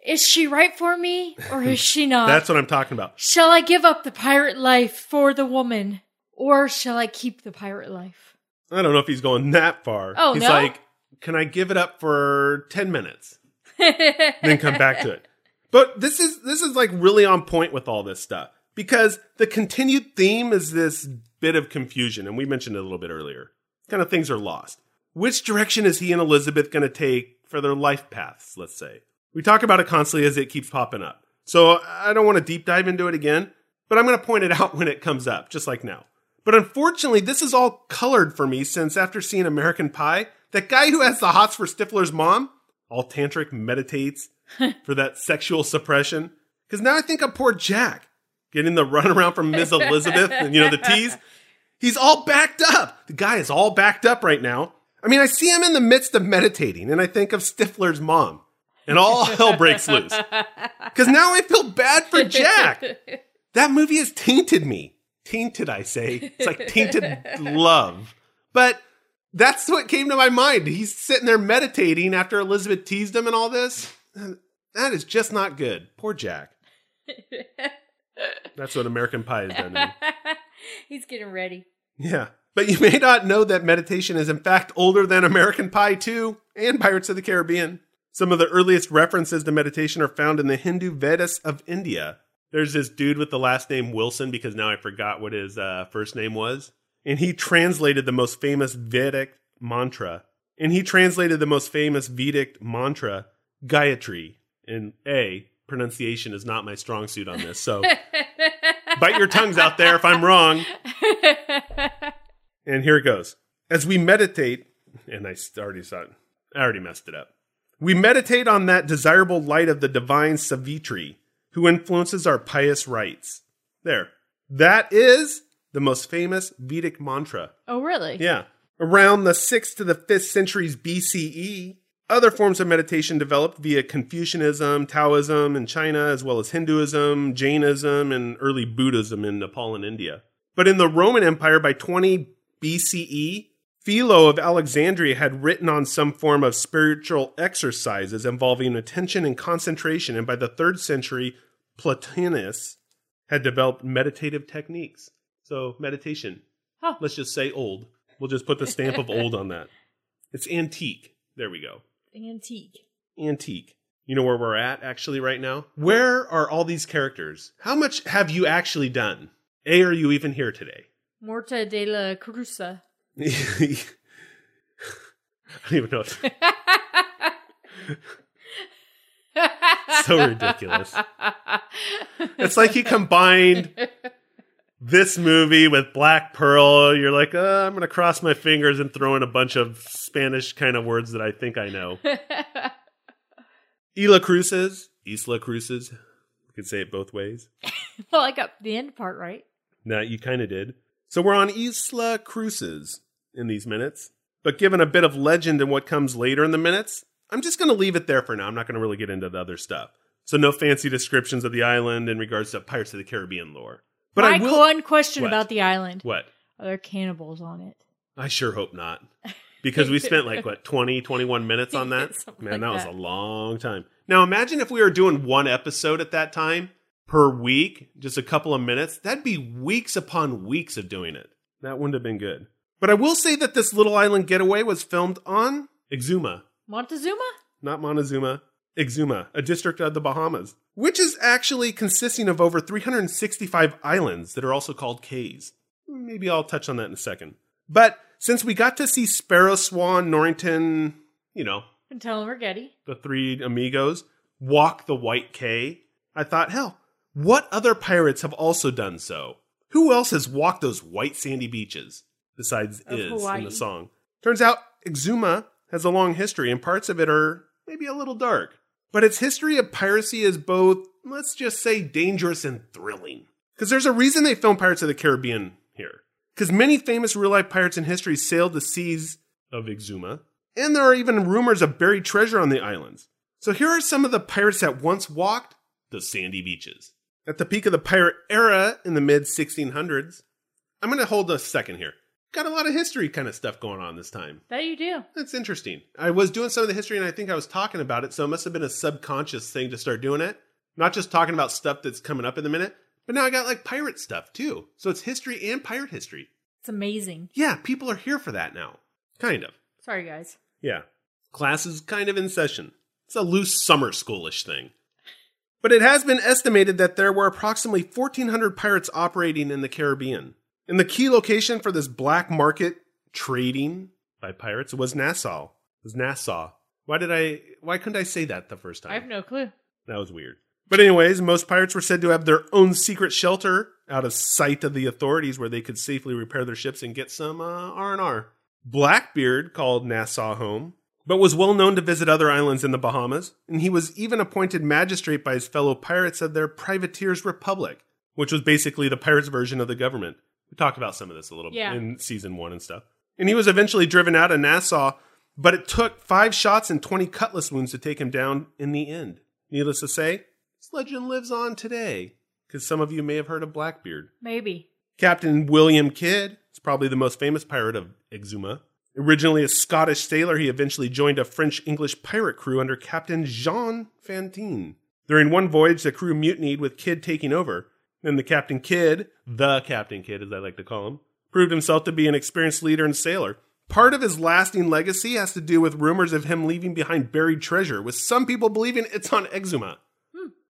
is she right for me or is <laughs> she not? That's what I'm talking about. shall I give up the pirate life for the woman or shall I keep the pirate life? I don't know if he's going that far. Oh, he's no? like, can I give it up for 10 minutes? <laughs> then come back to it. But this is this is like really on point with all this stuff because the continued theme is this bit of confusion and we mentioned it a little bit earlier. Kind of things are lost. Which direction is he and Elizabeth going to take for their life paths, let's say? We talk about it constantly as it keeps popping up. So I don't want to deep dive into it again, but I'm going to point it <laughs> out when it comes up, just like now. But unfortunately, this is all colored for me since after seeing American Pie, that guy who has the hots for Stifler's mom, all tantric, meditates <laughs> for that sexual suppression. Because now I think of poor Jack getting the runaround from Ms. Elizabeth and, you know, the tease. He's all backed up. The guy is all backed up right now. I mean, I see him in the midst of meditating and I think of Stifler's mom and all hell breaks loose. <laughs> Because now I feel bad for Jack. <laughs> That movie has tainted me. Tainted, I say. It's like tainted love. But that's what came to my mind. He's sitting there meditating after Elizabeth teased him and all this. That is just not good. Poor Jack. <laughs> That's what American Pie has done to me. He's getting ready. Yeah. But you may not know that meditation is in fact older than American Pie 2 and Pirates of the Caribbean. Some of the earliest references to meditation are found in the Hindu Vedas of India. There's this dude with the last name Wilson because now I forgot what his uh, first name was. And he translated the most famous Vedic mantra. And he translated the most famous Vedic mantra, Gayatri. And A, pronunciation is not my strong suit on this. So <laughs> bite your tongues out there if I'm wrong. <laughs> And here it goes. As we meditate, and I already saw it, I already messed it up. We meditate on that desirable light of the divine Savitri, who influences our pious rites. There. That is the most famous Vedic mantra. oh, really? Yeah. Around the 6th to the 5th centuries BCE, other forms of meditation developed via Confucianism, Taoism in China, as well as Hinduism, Jainism, and early Buddhism in Nepal and India. But in the Roman Empire by 20 BCE, Philo of Alexandria had written on some form of spiritual exercises involving attention and concentration, and by the third century, Plotinus had developed meditative techniques. So, meditation. Huh. Let's just say old. We'll just put the stamp of old on that. It's antique. There we go. Antique. Antique. You know where we're at actually right now? Where are all these characters? How much have you actually done? A, are you even here today? Morta de la Cruza. <laughs> I don't even know. <laughs> So ridiculous. It's like you combined this movie with Black Pearl. You're like, uh, I'm going to cross my fingers and throw in a bunch of Spanish kind of words that I think I know. <laughs> Isla Cruces. Isla Cruces. You could say it both ways. well, I got the end part right. No, you kind of did. So we're on Isla Cruces in these minutes. But given a bit of legend and what comes later in the minutes, I'm just going to leave it there for now. I'm not going to really get into the other stuff. So no fancy descriptions of the island in regards to Pirates of the Caribbean lore. But My I will. one question What? about the island: What? Are there cannibals on it? I sure hope not. Because we spent like, what, 20, 21 minutes on <laughs> that? Man, like that was a long time. Now imagine if we were doing one episode at that time per week, just a couple of minutes. That'd be weeks upon weeks of doing it. That wouldn't have been good. But I will say that this little island getaway was filmed on Exuma, Montezuma? not Montezuma, Exuma, a district of the Bahamas, which is actually consisting of over 365 islands that are also called cays. Maybe I'll touch on that in a second. But since we got to see Sparrow, Swann, Norrington, you know, And Getty. the three amigos, walk the White Cay, I thought, hell, what other pirates have also done so? Who else has walked those white sandy beaches besides Of Is in the song? Turns out Exuma has a long history, and parts of it are maybe a little dark. But its history of piracy is both, let's just say, dangerous and thrilling. Because there's a reason they filmed Pirates of the Caribbean here. Because many famous real life pirates in history sailed the seas of Exuma, and there are even rumors of buried treasure on the islands. So here are some of the pirates that once walked the sandy beaches. At the peak of the pirate era in the mid 1600s, I'm going to hold a second here. Got a lot of history kind of stuff going on this time. That you do. That's interesting. I was doing some of the history and I think I was talking about it, so it must have been a subconscious thing to start doing it. Not just talking about stuff that's coming up in the minute, but now I got like pirate stuff too. So it's history and pirate history. It's amazing. Yeah, people are here for that now. Kind of. Sorry, guys. Yeah. Class is kind of in session. It's a loose summer schoolish thing. But it has been estimated that there were approximately 1,400 pirates operating in the Caribbean. And the key location for this black market trading by pirates was Nassau. It was Nassau. Why did I, why couldn't I say that the first time? I have no clue. That was weird. But anyways, most pirates were said to have their own secret shelter out of sight of the authorities where they could safely repair their ships and get some uh, R&R. Blackbeard called Nassau home, but was well known to visit other islands in the Bahamas, and he was even appointed magistrate by his fellow pirates of their privateers republic, which was basically the pirates' version of the government. We talked about some of this a little Yeah. bit in season 1 and stuff. And he was eventually driven out of Nassau, but it took 5 shots and 20 cutlass wounds to take him down in the end. Needless to say, this legend lives on today, because some of you may have heard of Blackbeard. Maybe. Captain William Kidd is probably the most famous pirate of Exuma. Originally a Scottish sailor, he eventually joined a French English pirate crew under Captain Jean Fantine. During one voyage, the crew mutinied with Kidd taking over, Then the Captain Kidd, the Captain Kidd as I like to call him, proved himself to be an experienced leader and sailor. Part of his lasting legacy has to do with rumors of him leaving behind buried treasure, with some people believing it's on Exuma.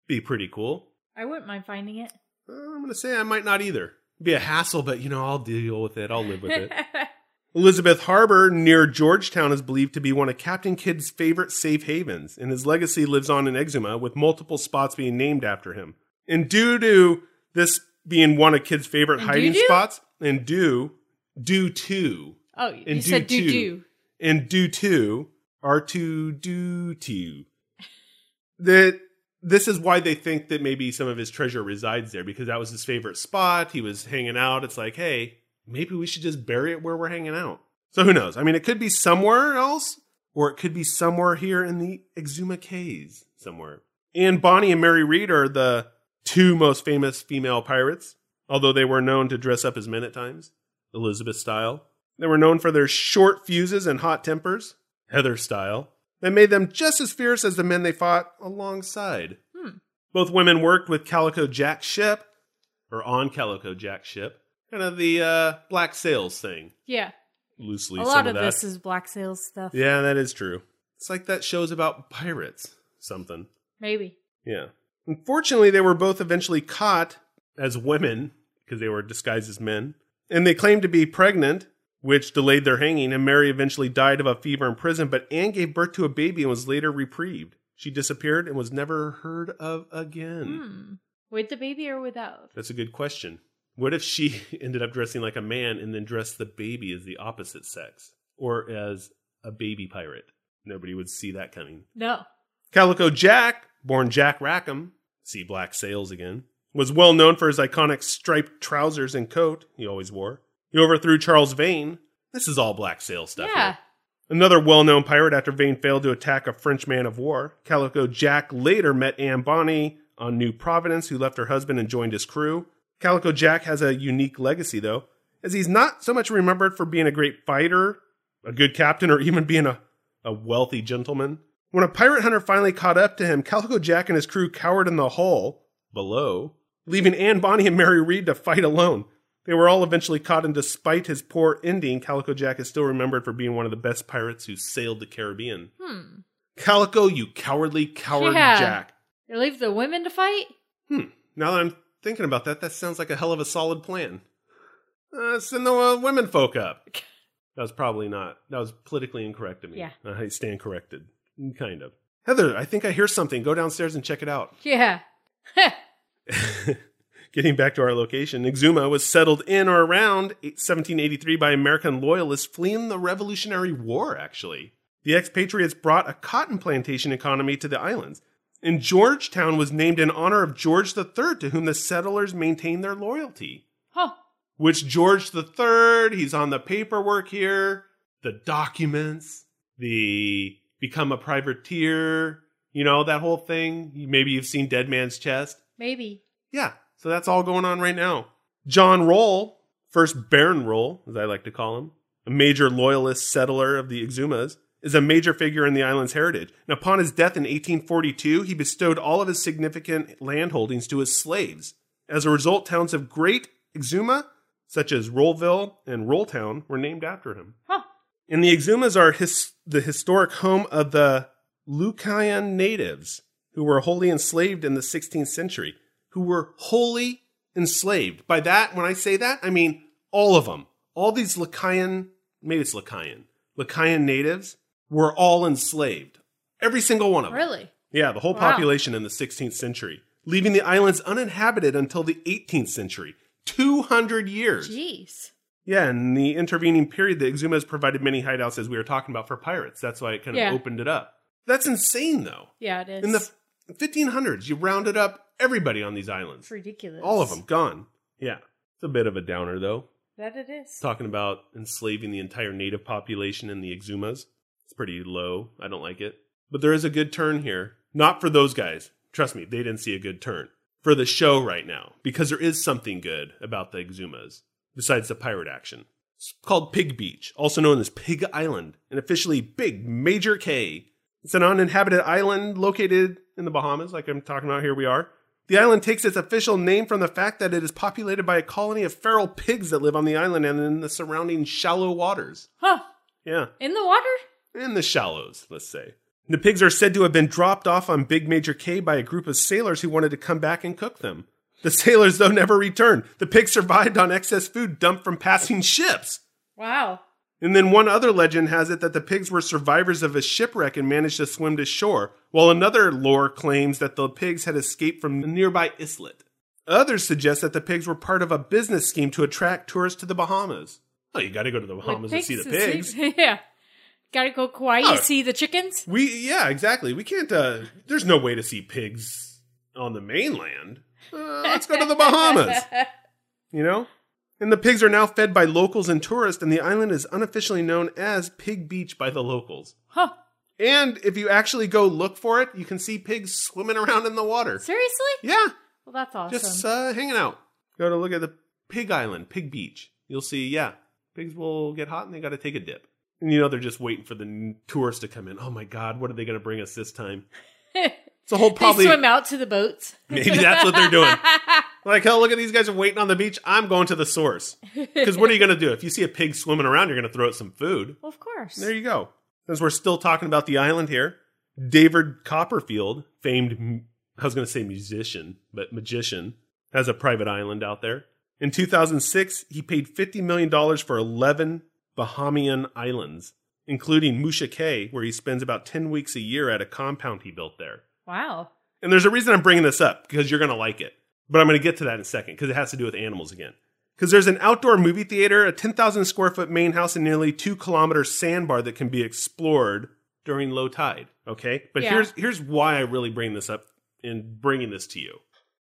Be pretty cool. I wouldn't mind finding it. Uh, I'm going to say I might not either. Be a hassle, but you know, I'll deal with it. I'll live with it. <laughs> Elizabeth Harbor near Georgetown is believed to be one of Captain Kidd's favorite safe havens, and his legacy lives on in Exuma, with multiple spots being named after him. And due to this being one of Kidd's favorite And hiding doo-doo? spots, and do do to, oh, you and said do do. and do two are to do to. That this is why they think that maybe some of his treasure resides there because that was his favorite spot. He was hanging out. It's like, hey, maybe we should just bury it where we're hanging out. So who knows? I mean, it could be somewhere else, or it could be somewhere here in the Exuma Cays somewhere. Anne Bonny and Mary Reed are the two most famous female pirates, although they were known to dress up as men at times, Elizabeth style. They were known for their short fuses and hot tempers, Heather style, that made them just as fierce as the men they fought alongside. Hmm. Both women worked with Calico Jack ship, or on Calico Jack ship, kind of the uh, black sails thing, Yeah. loosely. A lot of that. this is Black Sails stuff. Yeah, that is true. It's like that show's about pirates, something. Maybe. Yeah. Unfortunately, they were both eventually caught as women because they were disguised as men, and they claimed to be pregnant, which delayed their hanging. And Mary eventually died of a fever in prison, but Anne gave birth to a baby and was later reprieved. She disappeared and was never heard of again. Hmm. With the baby or without? That's a good question. What if she <laughs> ended up dressing like a man and then dressed the baby as the opposite sex or as a baby pirate? Nobody would see that coming. No. Calico Jack, born Jack Rackham, see black sails again, was well known for his iconic striped trousers and coat he always wore. He overthrew Charles Vane. This is all black sail stuff. yeah. here. Another well known pirate after Vane failed to attack a French man of war. Calico Jack later met Anne Bonny on New Providence, who left her husband and joined his crew. Calico Jack has a unique legacy, though, as he's not so much remembered for being a great fighter, a good captain, or <laughs> even being a, a wealthy gentleman. When a pirate hunter finally caught up to him, Calico Jack and his crew cowered in the hull below, leaving Anne Bonny and Mary Reed to fight alone. They were all eventually caught, and despite his poor ending, Calico Jack is still remembered for being one of the best pirates who sailed the Caribbean. Hmm. Calico, you cowardly coward Yeah. Jack. They leave the women to fight? Hmm. Now that I'm thinking about that, that sounds like a hell of a solid plan. Uh, send the uh, women folk up. <laughs> That was probably not. That was politically incorrect of me. Yeah. I stand corrected. Kind of. Heather, I think I hear something. Go downstairs and check it out. <laughs> Yeah. <laughs> Getting back to our location, Exuma was settled in or around 1783 by American loyalists fleeing the Revolutionary War, actually. The expatriates brought a cotton plantation economy to the islands. And Georgetown was named in honor of George III, to whom the settlers maintained their loyalty. huh. Which George III, he's on the paperwork here, the documents, the become a privateer, you know, that whole thing. Maybe you've seen Dead Man's Chest. Maybe. Yeah, so that's all going on right now. John Rolle, first Baron Rolle, as I like to call him, a major loyalist settler of the Exumas, is a major figure in the island's heritage. And upon his death in 1842, he bestowed all of his significant land holdings to his slaves. As a result, towns of Great Exuma, such as Rolleville and Rolltown, were named after him. Huh. And the Exumas are his, the historic home of the Lucayan natives, who were wholly enslaved in the 16th century, who were wholly enslaved. By that, when I say that, I mean all of them. All these Lucayan, maybe it's Lucayan, Lucayan natives were all enslaved. Every single one of them. Really? Yeah, the whole Wow. population in the 16th century, leaving the islands uninhabited until the 18th century. 200 years. Jeez. Yeah, in the intervening period, the Exumas provided many hideouts, as we were talking about, for pirates. That's why it kind of Yeah. opened it up. That's insane, though. Yeah, it is. In the 1500s, you rounded up everybody on these islands. it's ridiculous. All of them gone. Yeah. It's a bit of a downer, though. That it is. Talking about enslaving the entire native population in the Exumas. It's pretty low. I don't like it. But there is a good turn here. Not for those guys. Trust me, they didn't see a good turn. For the show right now. Because there is something good about the Exumas, besides the pirate action. It's called Pig Beach, also known as Pig Island, and officially Big Major Cay. It's an uninhabited island located in the Bahamas, like I'm talking about here we are, The island takes its official name from the fact that it is populated by a colony of feral pigs that live on the island and in the surrounding shallow waters. Huh. Yeah, In the water? in the shallows, let's say. The pigs are said to have been dropped off on Big Major Cay by a group of sailors who wanted to come back and cook them. The sailors, though, never returned. The pigs survived on excess food dumped from passing ships. Wow. And then one other legend has it that the pigs were survivors of a shipwreck and managed to swim to shore, while another lore claims that the pigs had escaped from a nearby islet. Others suggest that the pigs were part of a business scheme to attract tourists to the Bahamas. Oh, you got to go to the Bahamas to Like see the pigs pigs. <laughs> yeah. Gotta go Kauai Oh. see the chickens? We yeah, exactly. We can't. uh There's no way to see pigs on the mainland. Uh, let's go to the Bahamas. <laughs> You know. And the pigs are now fed by locals and tourists, and the island is unofficially known as Pig Beach by the locals. Huh. And if you actually go look for it, you can see pigs swimming around in the water. Seriously? Yeah, Well, that's awesome. just uh, hanging out. Go to look at the Pig Island, Pig Beach. You'll see, yeah, pigs will get hot and they got to take a dip. And you know they're just waiting for the tourists to come in. Oh my God, what are they going to bring us this time? <laughs> It's a whole probably. they swim out to the boats. <laughs> Maybe that's what they're doing. <laughs> Like, hell, look at these guys are waiting on the beach. I'm going to the source. Because what are you going to do? If you see a pig swimming around, you're going to throw it some food. Well, of course. There you go. Since we're still talking about the island here, David Copperfield, famed, I was going to say musician, but magician, has a private island out there. In 2006, he paid $50 million for 11 Bahamian islands, including Musha Cay, where he spends about 10 weeks a year at a compound he built there. Wow. And there's a reason I'm bringing this up because you're going to like it. But I'm going to get to that in a second because it has to do with animals again. Because there's an outdoor movie theater, a 10,000 square foot main house, and nearly two kilometer sandbar that can be explored during low tide. Okay, but Yeah. here's here's why I really bring this up in bringing this to you.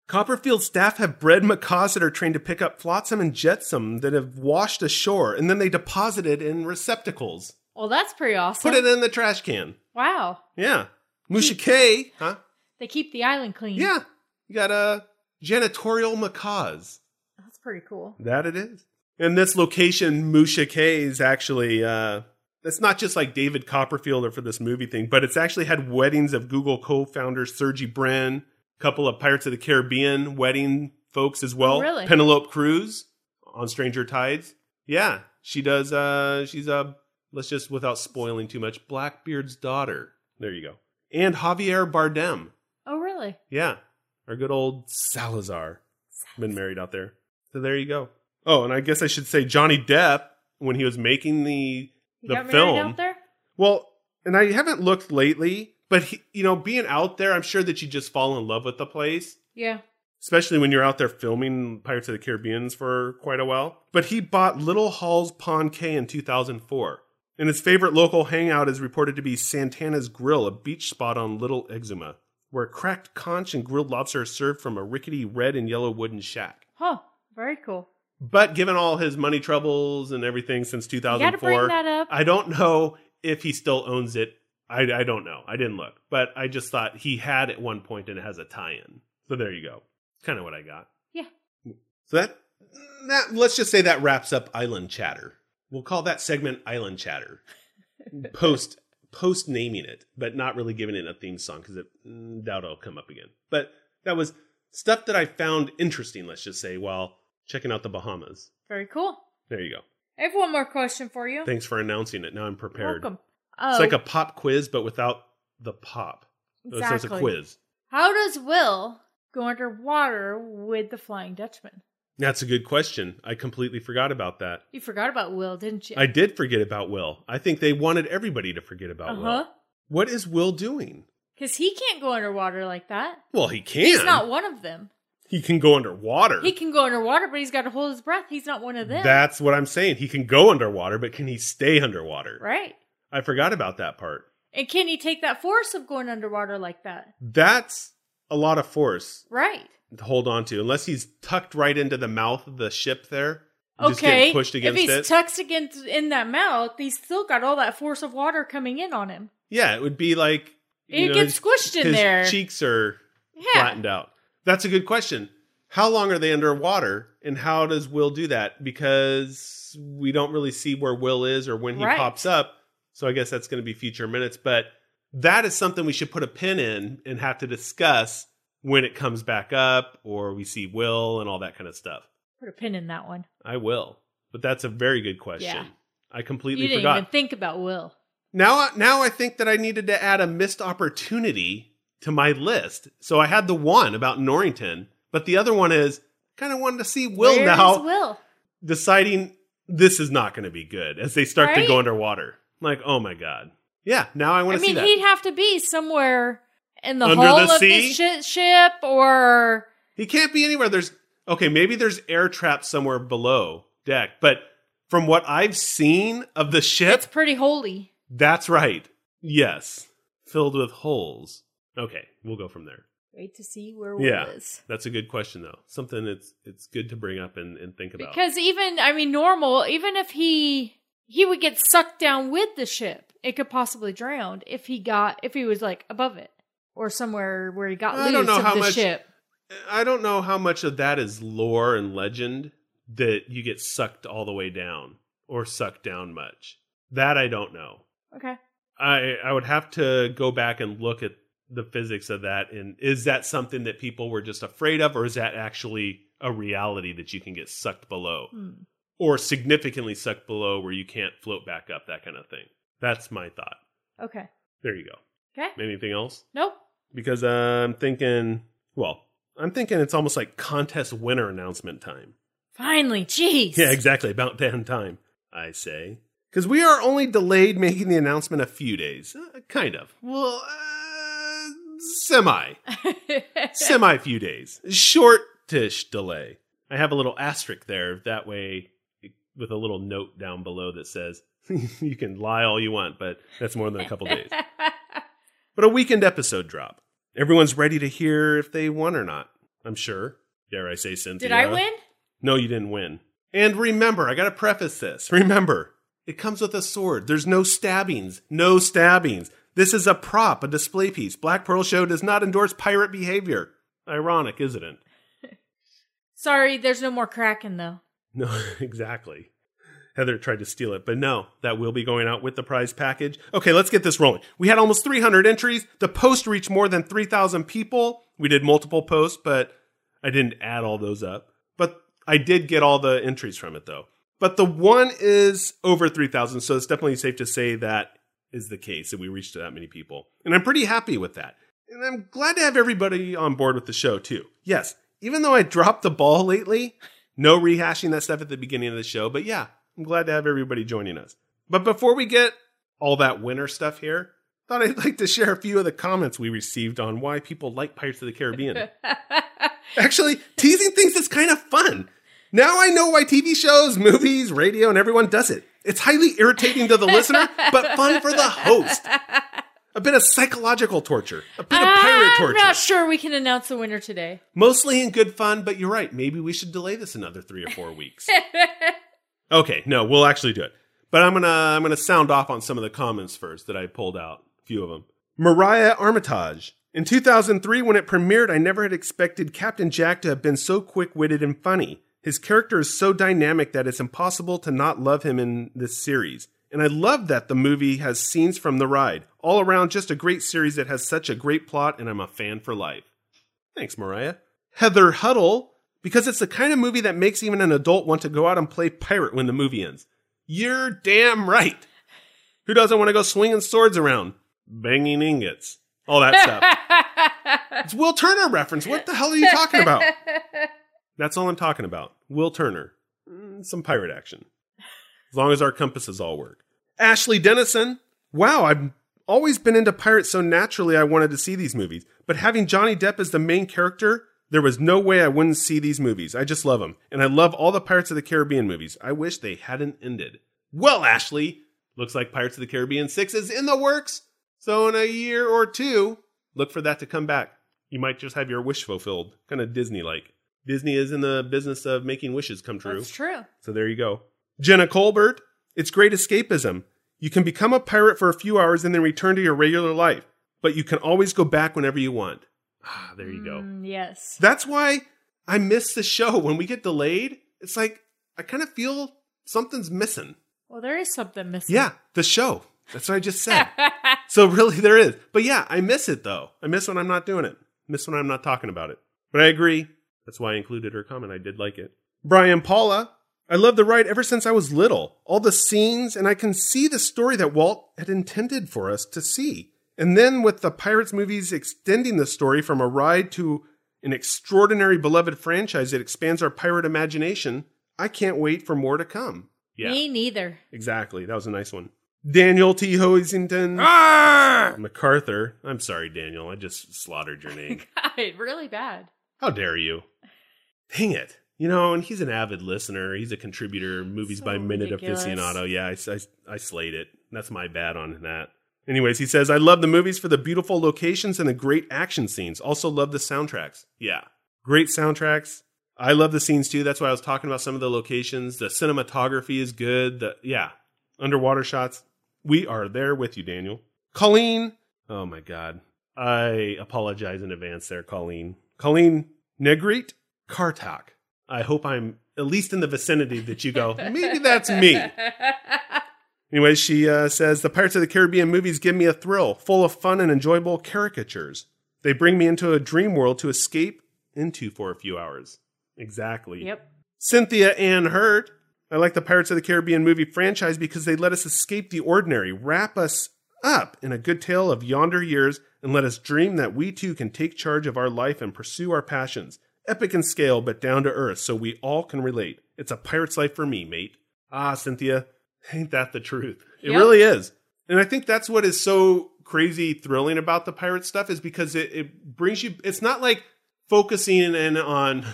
Copperfield staff have bred macaws that are trained to pick up flotsam and jetsam that have washed ashore, and then they deposit it in receptacles. Well, that's pretty awesome. Put it in the trash can. Wow. Yeah, Musha Cay, huh? They keep the island clean. Yeah, you got a janitorial macaws. That's pretty cool. That it is. And this location, Musha Cay, is actually uh it's not just like David Copperfield or for this movie thing, but it's actually had weddings of Google co-founder Sergey Brin, a couple of Pirates of the Caribbean wedding folks as well. Oh, really? Penelope Cruz on Stranger Tides. Yeah, she does uh she's a let's just without spoiling too much, Blackbeard's daughter. There you go. And Javier Bardem. Oh, really? Yeah, our good old Salazar. Been married out there. So there you go. Oh, and I guess I should say Johnny Depp when he was making the the got film. out there? Well, and I haven't looked lately, but he, you know, being out there, I'm sure that you just fall in love with the place, Yeah. especially when you're out there filming Pirates of the Caribbeans for quite a while. But he bought Little Halls Pond Cay in 2004. And his favorite local hangout is reported to be Santana's Grill, a beach spot on Little Exuma, where cracked conch and grilled lobster are served from a rickety red and yellow wooden shack. Huh. Very cool. But given all his money troubles and everything since You 2004, bring that up. I don't know if he still owns it. I, I don't know. I didn't look, but I just thought he had at one point and it has a tie-in. So there you go. It's Kind of what I got. Yeah. So that that let's just say that wraps up Island Chatter. We'll call that segment Island Chatter. <laughs> post post naming it, but not really giving it a theme song because it mm, doubt it'll come up again. But that was stuff that I found interesting. Let's just say while checking out the Bahamas. Very cool. There you go. I have one more question for you. Thanks for announcing it. Now I'm prepared. Welcome. Oh, It's like a pop quiz, but without the pop. So It's a quiz. How does Will go underwater with the Flying Dutchman? That's a good question. I completely forgot about that. You forgot about Will, didn't you? I did forget about Will. I think they wanted everybody to forget about Uh huh. Will. What is Will doing? Because he can't go underwater like that. Well, he can. He's not one of them. He can go underwater. He can go underwater, but he's got to hold his breath. He's not one of them. That's what I'm saying. He can go underwater, but can he stay underwater? right. I forgot about that part. And can he take that force of going underwater like that? That's a lot of force Right. to hold on to, unless he's tucked right into the mouth of the ship there. Okay. pushed if he's it. tucked against in that mouth, he's still got all that force of water coming in on him. yeah, it would be like It know, gets squished in his there. cheeks are Yeah. flattened out. That's a good question. How long are they underwater, and how does Will do that? Because we don't really see where Will is or when he Right. pops up. So I guess that's going to be future minutes. But that is something we should put a pin in and have to discuss when it comes back up or we see Will and all that kind of stuff. Put a pin in that one. I will. But that's a very good question. Yeah. I completely You didn't forgot. even think about Will. Now, now I think that I needed to add a missed opportunity to my list. So I had the one about Norrington, but the other one is kind of wanted to see Will Where now Will? deciding this is not going to be good as they start to go underwater. like, oh my god, yeah. Now I want to see I mean, he'd have to be somewhere in the Under hull the of sea? the shi ship, or He can't be anywhere. There's okay, maybe there's air traps somewhere below deck, but from what I've seen of the ship, it's pretty holy. that's right. Yes, filled with holes. Okay, we'll go from there. Wait to see where Will Yeah, is. that's a good question though. Something that's it's good to bring up and, and think about. Because even, I mean, normal, even if he he would get sucked down with the ship, it could possibly drown if he got if he was like above it or somewhere where he got I loose don't know of how the much- ship. I don't know how much of that is lore and legend that you get sucked all the way down or sucked down much. That I don't know. Okay. I I would have to go back and look at the physics of that and is that something that people were just afraid of or is that actually a reality that you can get sucked below Hmm. Or significantly sucked below where you can't float back up that kind of thing. That's my thought. Okay. There you go. Okay. Anything else? Nope. Because uh, I'm thinking, well, I'm thinking it's almost like contest winner announcement time. Finally, jeez. Yeah, exactly. About damn time, I say. Because we are only delayed making the announcement a few days. Uh, kind of. Well, uh, semi. <laughs> Semi few days. Shortish delay. I have a little asterisk there. That way, with a little note down below that says, <laughs> you can lie all you want, but that's more than a couple days. <laughs> But a weekend episode drop. Everyone's ready to hear if they won or not. I'm sure. Dare I say, Cynthia? Did I win? No, you didn't win. And remember, I got to preface this. Remember, it comes with a sword. There's no stabbings. No stabbings. This is a prop, a display piece. Black Pearl Show does not endorse pirate behavior. Ironic, isn't it? <laughs> Sorry, there's no more Kraken though. No, <laughs> exactly. Heather tried to steal it, but no, that will be going out with the prize package. Okay, let's get this rolling. We had almost 300 entries. The post reached more than 3,000 people. We did multiple posts, but I didn't add all those up. But I did get all the entries from it, though. But the one is over 3,000, so it's definitely safe to say that is the case, that we reached that many people. And I'm pretty happy with that. And I'm glad to have everybody on board with the show, too. Yes, even though I dropped the ball lately, no rehashing that stuff at the beginning of the show, but yeah, I'm glad to have everybody joining us. But before we get all that winter stuff here, thought I'd like to share a few of the comments we received on why people like Pirates of the Caribbean. <laughs> Actually, teasing things is kind of fun. Now I know why TV shows, movies, radio, and everyone does it. It's highly irritating to the listener, but fun for the host. A bit of psychological torture, a bit of pirate torture. I'm torture. not sure we can announce the winner today. Mostly in good fun, but you're right. Maybe we should delay this another three or four weeks. <laughs> okay, no, we'll actually do it. But I'm gonna I'm gonna sound off on some of the comments first that I pulled out. A few of them. Mariah Armitage. In 2003, when it premiered, I never had expected Captain Jack to have been so quick witted and funny. His character is so dynamic that it's impossible to not love him in this series. And I love that the movie has scenes from the ride. All around, just a great series that has such a great plot, and I'm a fan for life. Thanks, Mariah. Heather Huddle, because it's the kind of movie that makes even an adult want to go out and play pirate when the movie ends. You're damn right. Who doesn't want to go swinging swords around, banging ingots, all that stuff? <laughs> it's Will Turner reference. What the hell are you talking about? <laughs> That's all I'm talking about. Will Turner. Mm, Some pirate action. As long as our compasses all work. Ashley Dennison. Wow, I've always been into pirates so naturally I wanted to see these movies. But having Johnny Depp as the main character, there was no way I wouldn't see these movies. I just love them. And I love all the Pirates of the Caribbean movies. I wish they hadn't ended. Well, Ashley, looks like Pirates of the Caribbean 6 is in the works. So in a year or two, look for that to come back. You might just have your wish fulfilled. Kind of Disney like. Disney is in the business of making wishes come true. That's true. So there you go. Jenna Colbert, it's great escapism. You can become a pirate for a few hours and then return to your regular life, but you can always go back whenever you want. Ah, there you go. Mm, yes. That's why I miss the show. When we get delayed, it's like I kind of feel something's missing. Well, there is something missing. Yeah, the show. That's what I just said. <laughs> so really there is. But yeah, I miss it though. I miss when I'm not doing it. Miss when I'm not talking about it. But I agree. That's why I included her comment. I did like it. Brian Paula, I love the ride ever since I was little. All the scenes, and I can see the story that Walt had intended for us to see. And then with the Pirates movies extending the story from a ride to an extraordinary beloved franchise that expands our pirate imagination, I can't wait for more to come. Yeah, Me neither. exactly. That was a nice one. Daniel T. Hoisington. Ah! MacArthur. I'm sorry, Daniel. I just slaughtered your name. <laughs> God, really bad. How dare you? Dang it. You know, and he's an avid listener. He's a contributor, movies So by minute ridiculous. aficionado. Yeah, I, I, I slayed it. That's my bad on that. Anyways, he says, I love the movies for the beautiful locations and the great action scenes. Also love the soundtracks. Yeah. Great soundtracks. I love the scenes too. That's why I was talking about some of the locations. The cinematography is good. The yeah. Underwater shots. We are there with you, Daniel. Colleen. Oh my god. I apologize in advance there, Colleen. Colleen Negrete Kartak. I hope I'm at least in the vicinity that you go, <laughs> maybe that's me. Anyway, she uh, says the Pirates of the Caribbean movies give me a thrill, full of fun and enjoyable caricatures. They bring me into a dream world to escape into for a few hours. Exactly. Yep. Cynthia Ann Hurt. I like the Pirates of the Caribbean movie franchise because they let us escape the ordinary, wrap us up in a good tale of yonder years, and let us dream that we too can take charge of our life and pursue our passions. Epic in scale, but down to earth, so we all can relate. It's a pirate's life for me, mate. Ah, Cynthia, ain't that the truth? It Yep. really is. And I think that's what is so crazy thrilling about the pirate stuff is because it, it brings you, it's not like focusing in on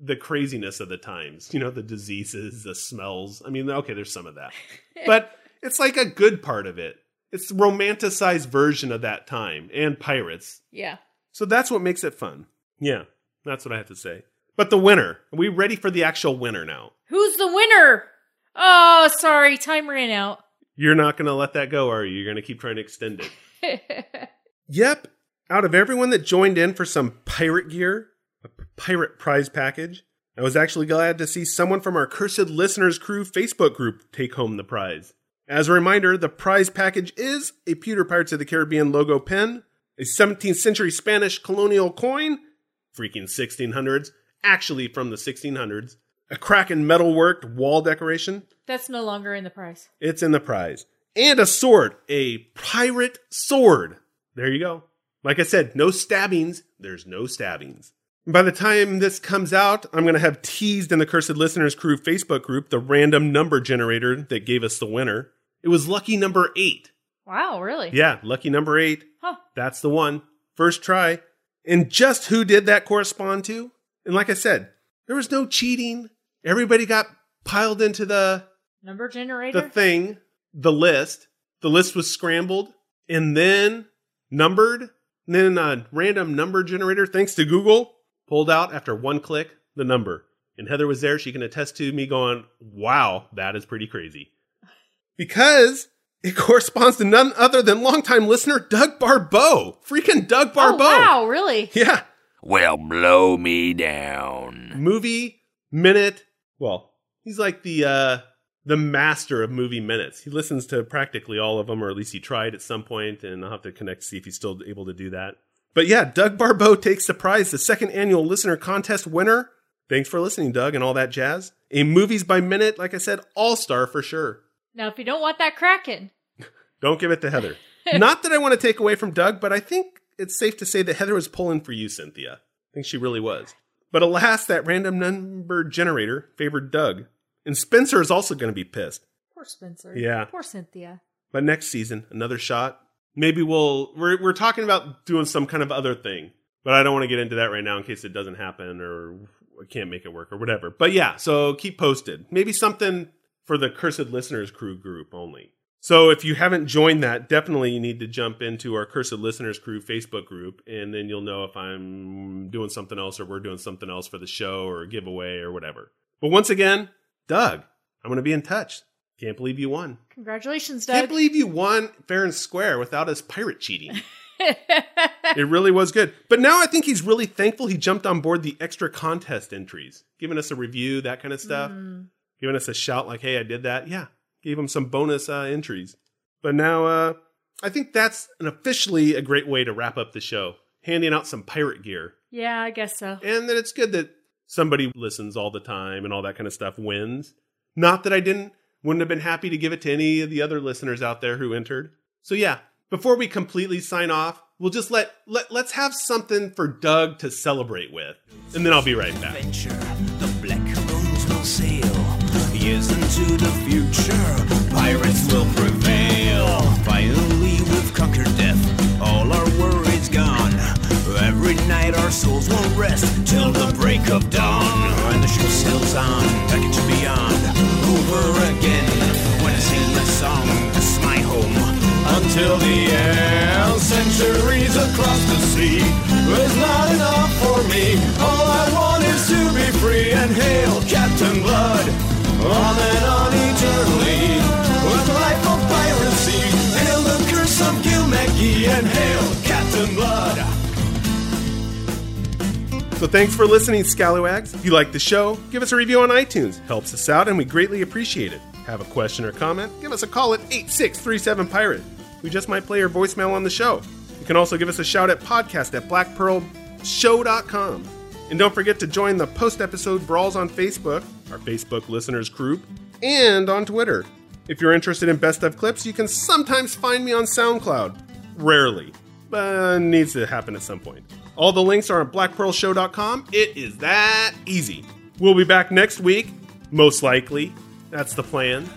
the craziness of the times, you know, the diseases, the smells. I mean, okay, there's some of that, <laughs> but it's like a good part of it. It's the romanticized version of that time and pirates. Yeah. So that's what makes it fun. Yeah, that's what I have to say. But the winner, are we ready for the actual winner now? Who's the winner? Oh, sorry. Time ran out. You're not going to let that go, are you? You're going to keep trying to extend it. <laughs> Yep. Out of everyone that joined in for some pirate gear, a pirate prize package, I was actually glad to see someone from our Cursed Listeners Crew Facebook group take home the prize. As a reminder, the prize package is a Pewter Pirates of the Caribbean logo pen, a 17th century Spanish colonial coin, freaking 1600s, actually from the 1600s, a Kraken metalworked wall decoration, That's no longer in the prize. it's in the prize. And a sword, a pirate sword. There you go. Like I said, no stabbings. There's no stabbings. By the time this comes out, I'm going to have teased in the Cursed Listeners Crew Facebook group the random number generator that gave us the winner. It was lucky number eight. Wow, really? Yeah, lucky number eight. Huh. That's the one. First try. And just who did that correspond to? And like I said, there was no cheating. Everybody got piled into the Number generator? the thing, the list. The list was scrambled and then numbered. And then a random number generator, thanks to Google, pulled out after one click the number. And Heather was there. She can attest to me going, wow, that is pretty crazy. Because it corresponds to none other than longtime listener Doug Barbeau. Freaking Doug Barbeau. Oh, wow, really? Yeah. Well, blow me down. movie minute. Well, he's like the uh the master of movie minutes. He listens to practically all of them, or at least he tried at some point, and I'll have to connect to see if he's still able to do that. But yeah, Doug Barbeau takes the prize, the second annual listener contest winner. Thanks for listening, Doug, and all that jazz. A movies by minute, like I said, all star for sure. Now, if you don't want that Kraken, <laughs> Don't give it to Heather. Not that I want to take away from Doug, but I think it's safe to say that Heather was pulling for you, Cynthia. I think she really was. But alas, that random number generator favored Doug. And Spencer is also going to be pissed. poor Spencer. Yeah. Poor Cynthia. But next season, another shot. Maybe we'll we're we're talking about doing some kind of other thing. But I don't want to get into that right now in case it doesn't happen or I can't make it work or whatever. But yeah, so keep posted. Maybe something for the Cursed Listeners Crew group only. So if you haven't joined that, definitely you need to jump into our Cursed Listeners Crew Facebook group, and then you'll know if I'm doing something else or we're doing something else for the show or giveaway or whatever. But once again, Doug, I'm going to be in touch. Can't believe you won. Congratulations, Doug. Can't believe you won fair and square without us pirate cheating. <laughs> it really was good. But now I think he's really thankful he jumped on board the extra contest entries, giving us a review, that kind of stuff, mm. Giving us a shout like, "Hey, I did that." Yeah, gave him some bonus uh, entries. But now uh, I think that's an officially a great way to wrap up the show. handing out some pirate gear. Yeah, I guess so. And that it's good that somebody listens all the time and all that kind of stuff wins. Not that I didn't, wouldn't have been happy to give it to any of the other listeners out there who entered. So yeah, before we completely sign off, we'll just let, let let's have something for Doug to celebrate with. And then I'll be right back. adventure. Years into the future. Pirates will prevail. Finally, we've conquered death. All our worries gone. Every night our souls will rest till the break of dawn. And the ship sails on back into beyond. Over again. When I sing this song, this is my home. Until the end, centuries across the sea is not enough for me. All I want is to be free and hail Captain Blood. On and on eternally, with life of piracy. The curse of and hail Captain Blood. So thanks for listening, Scallywags. If you like the show, give us a review on iTunes. Helps us out and we greatly appreciate it. Have a question or comment? Give us a call at 8637-PIRATE. We just might play your voicemail on the show. You can also give us a shout at podcast at blackpearlshow.com. And don't forget to join the post-episode brawls on Facebook, our Facebook listeners group, and on Twitter. If you're interested in best of clips, you can sometimes find me on SoundCloud. Rarely, but needs to happen at some point. All the links are on blackpearlshow.com. It is that easy. We'll be back next week, most likely. That's the plan.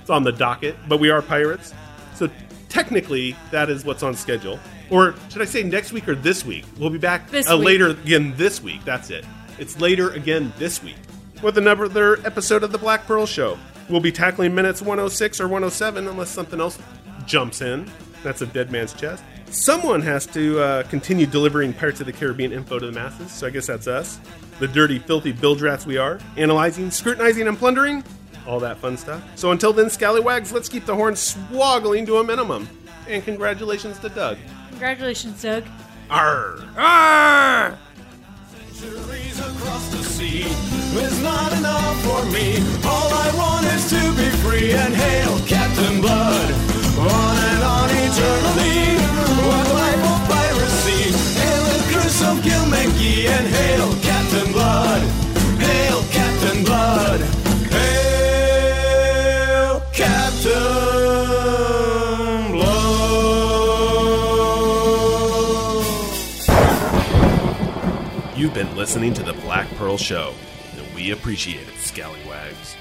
It's on the docket, but we are pirates. So technically, that is what's on schedule. Or should I say next week or this week? We'll be back This uh, week. later again this week. That's it. It's later again this week with another episode of the Black Pearl Show. We'll be tackling minutes 106 or 107 unless something else jumps in. That's a dead man's chest. Someone has to uh, continue delivering Pirates of the Caribbean info to the masses, so I guess that's us. The dirty, filthy bilge rats we are. Analyzing, scrutinizing, and plundering. All that fun stuff. So until then, Scallywags, let's keep the horn swoggling to a minimum. And congratulations to Doug. Congratulations, Doug. Arr! Arr! Centuries across the sea is not enough for me. All I want is to be free and hail Captain Blood. On and on eternally, with life of piracy. Hail the curse of Gilmekki and hail Captain Blood. Hail Captain Blood. Listening to the Black Pearl Show, and we appreciate it, Scallywags.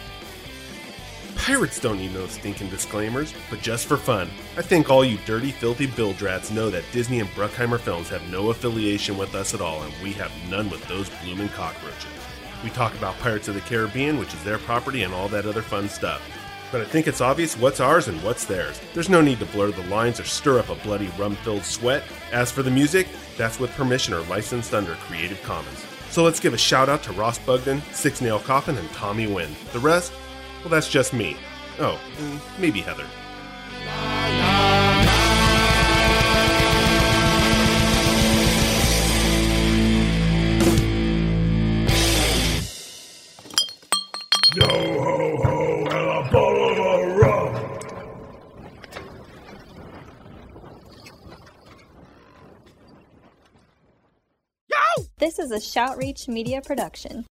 Pirates don't need no stinking disclaimers, but just for fun, I think all you dirty, filthy bildrats know that Disney and Bruckheimer Films have no affiliation with us at all, and we have none with those bloomin' cockroaches. We talk about Pirates of the Caribbean, which is their property, and all that other fun stuff. But I think it's obvious what's ours and what's theirs. There's no need to blur the lines or stir up a bloody rum filled sweat. As for the music, that's with permission or licensed under Creative Commons. So let's give a shout out to Ross Bugden, Six Nail Coffin, and Tommy Wynn. The rest, well, that's just me. Oh, maybe Heather. Yo This is a Shoutreach Media production.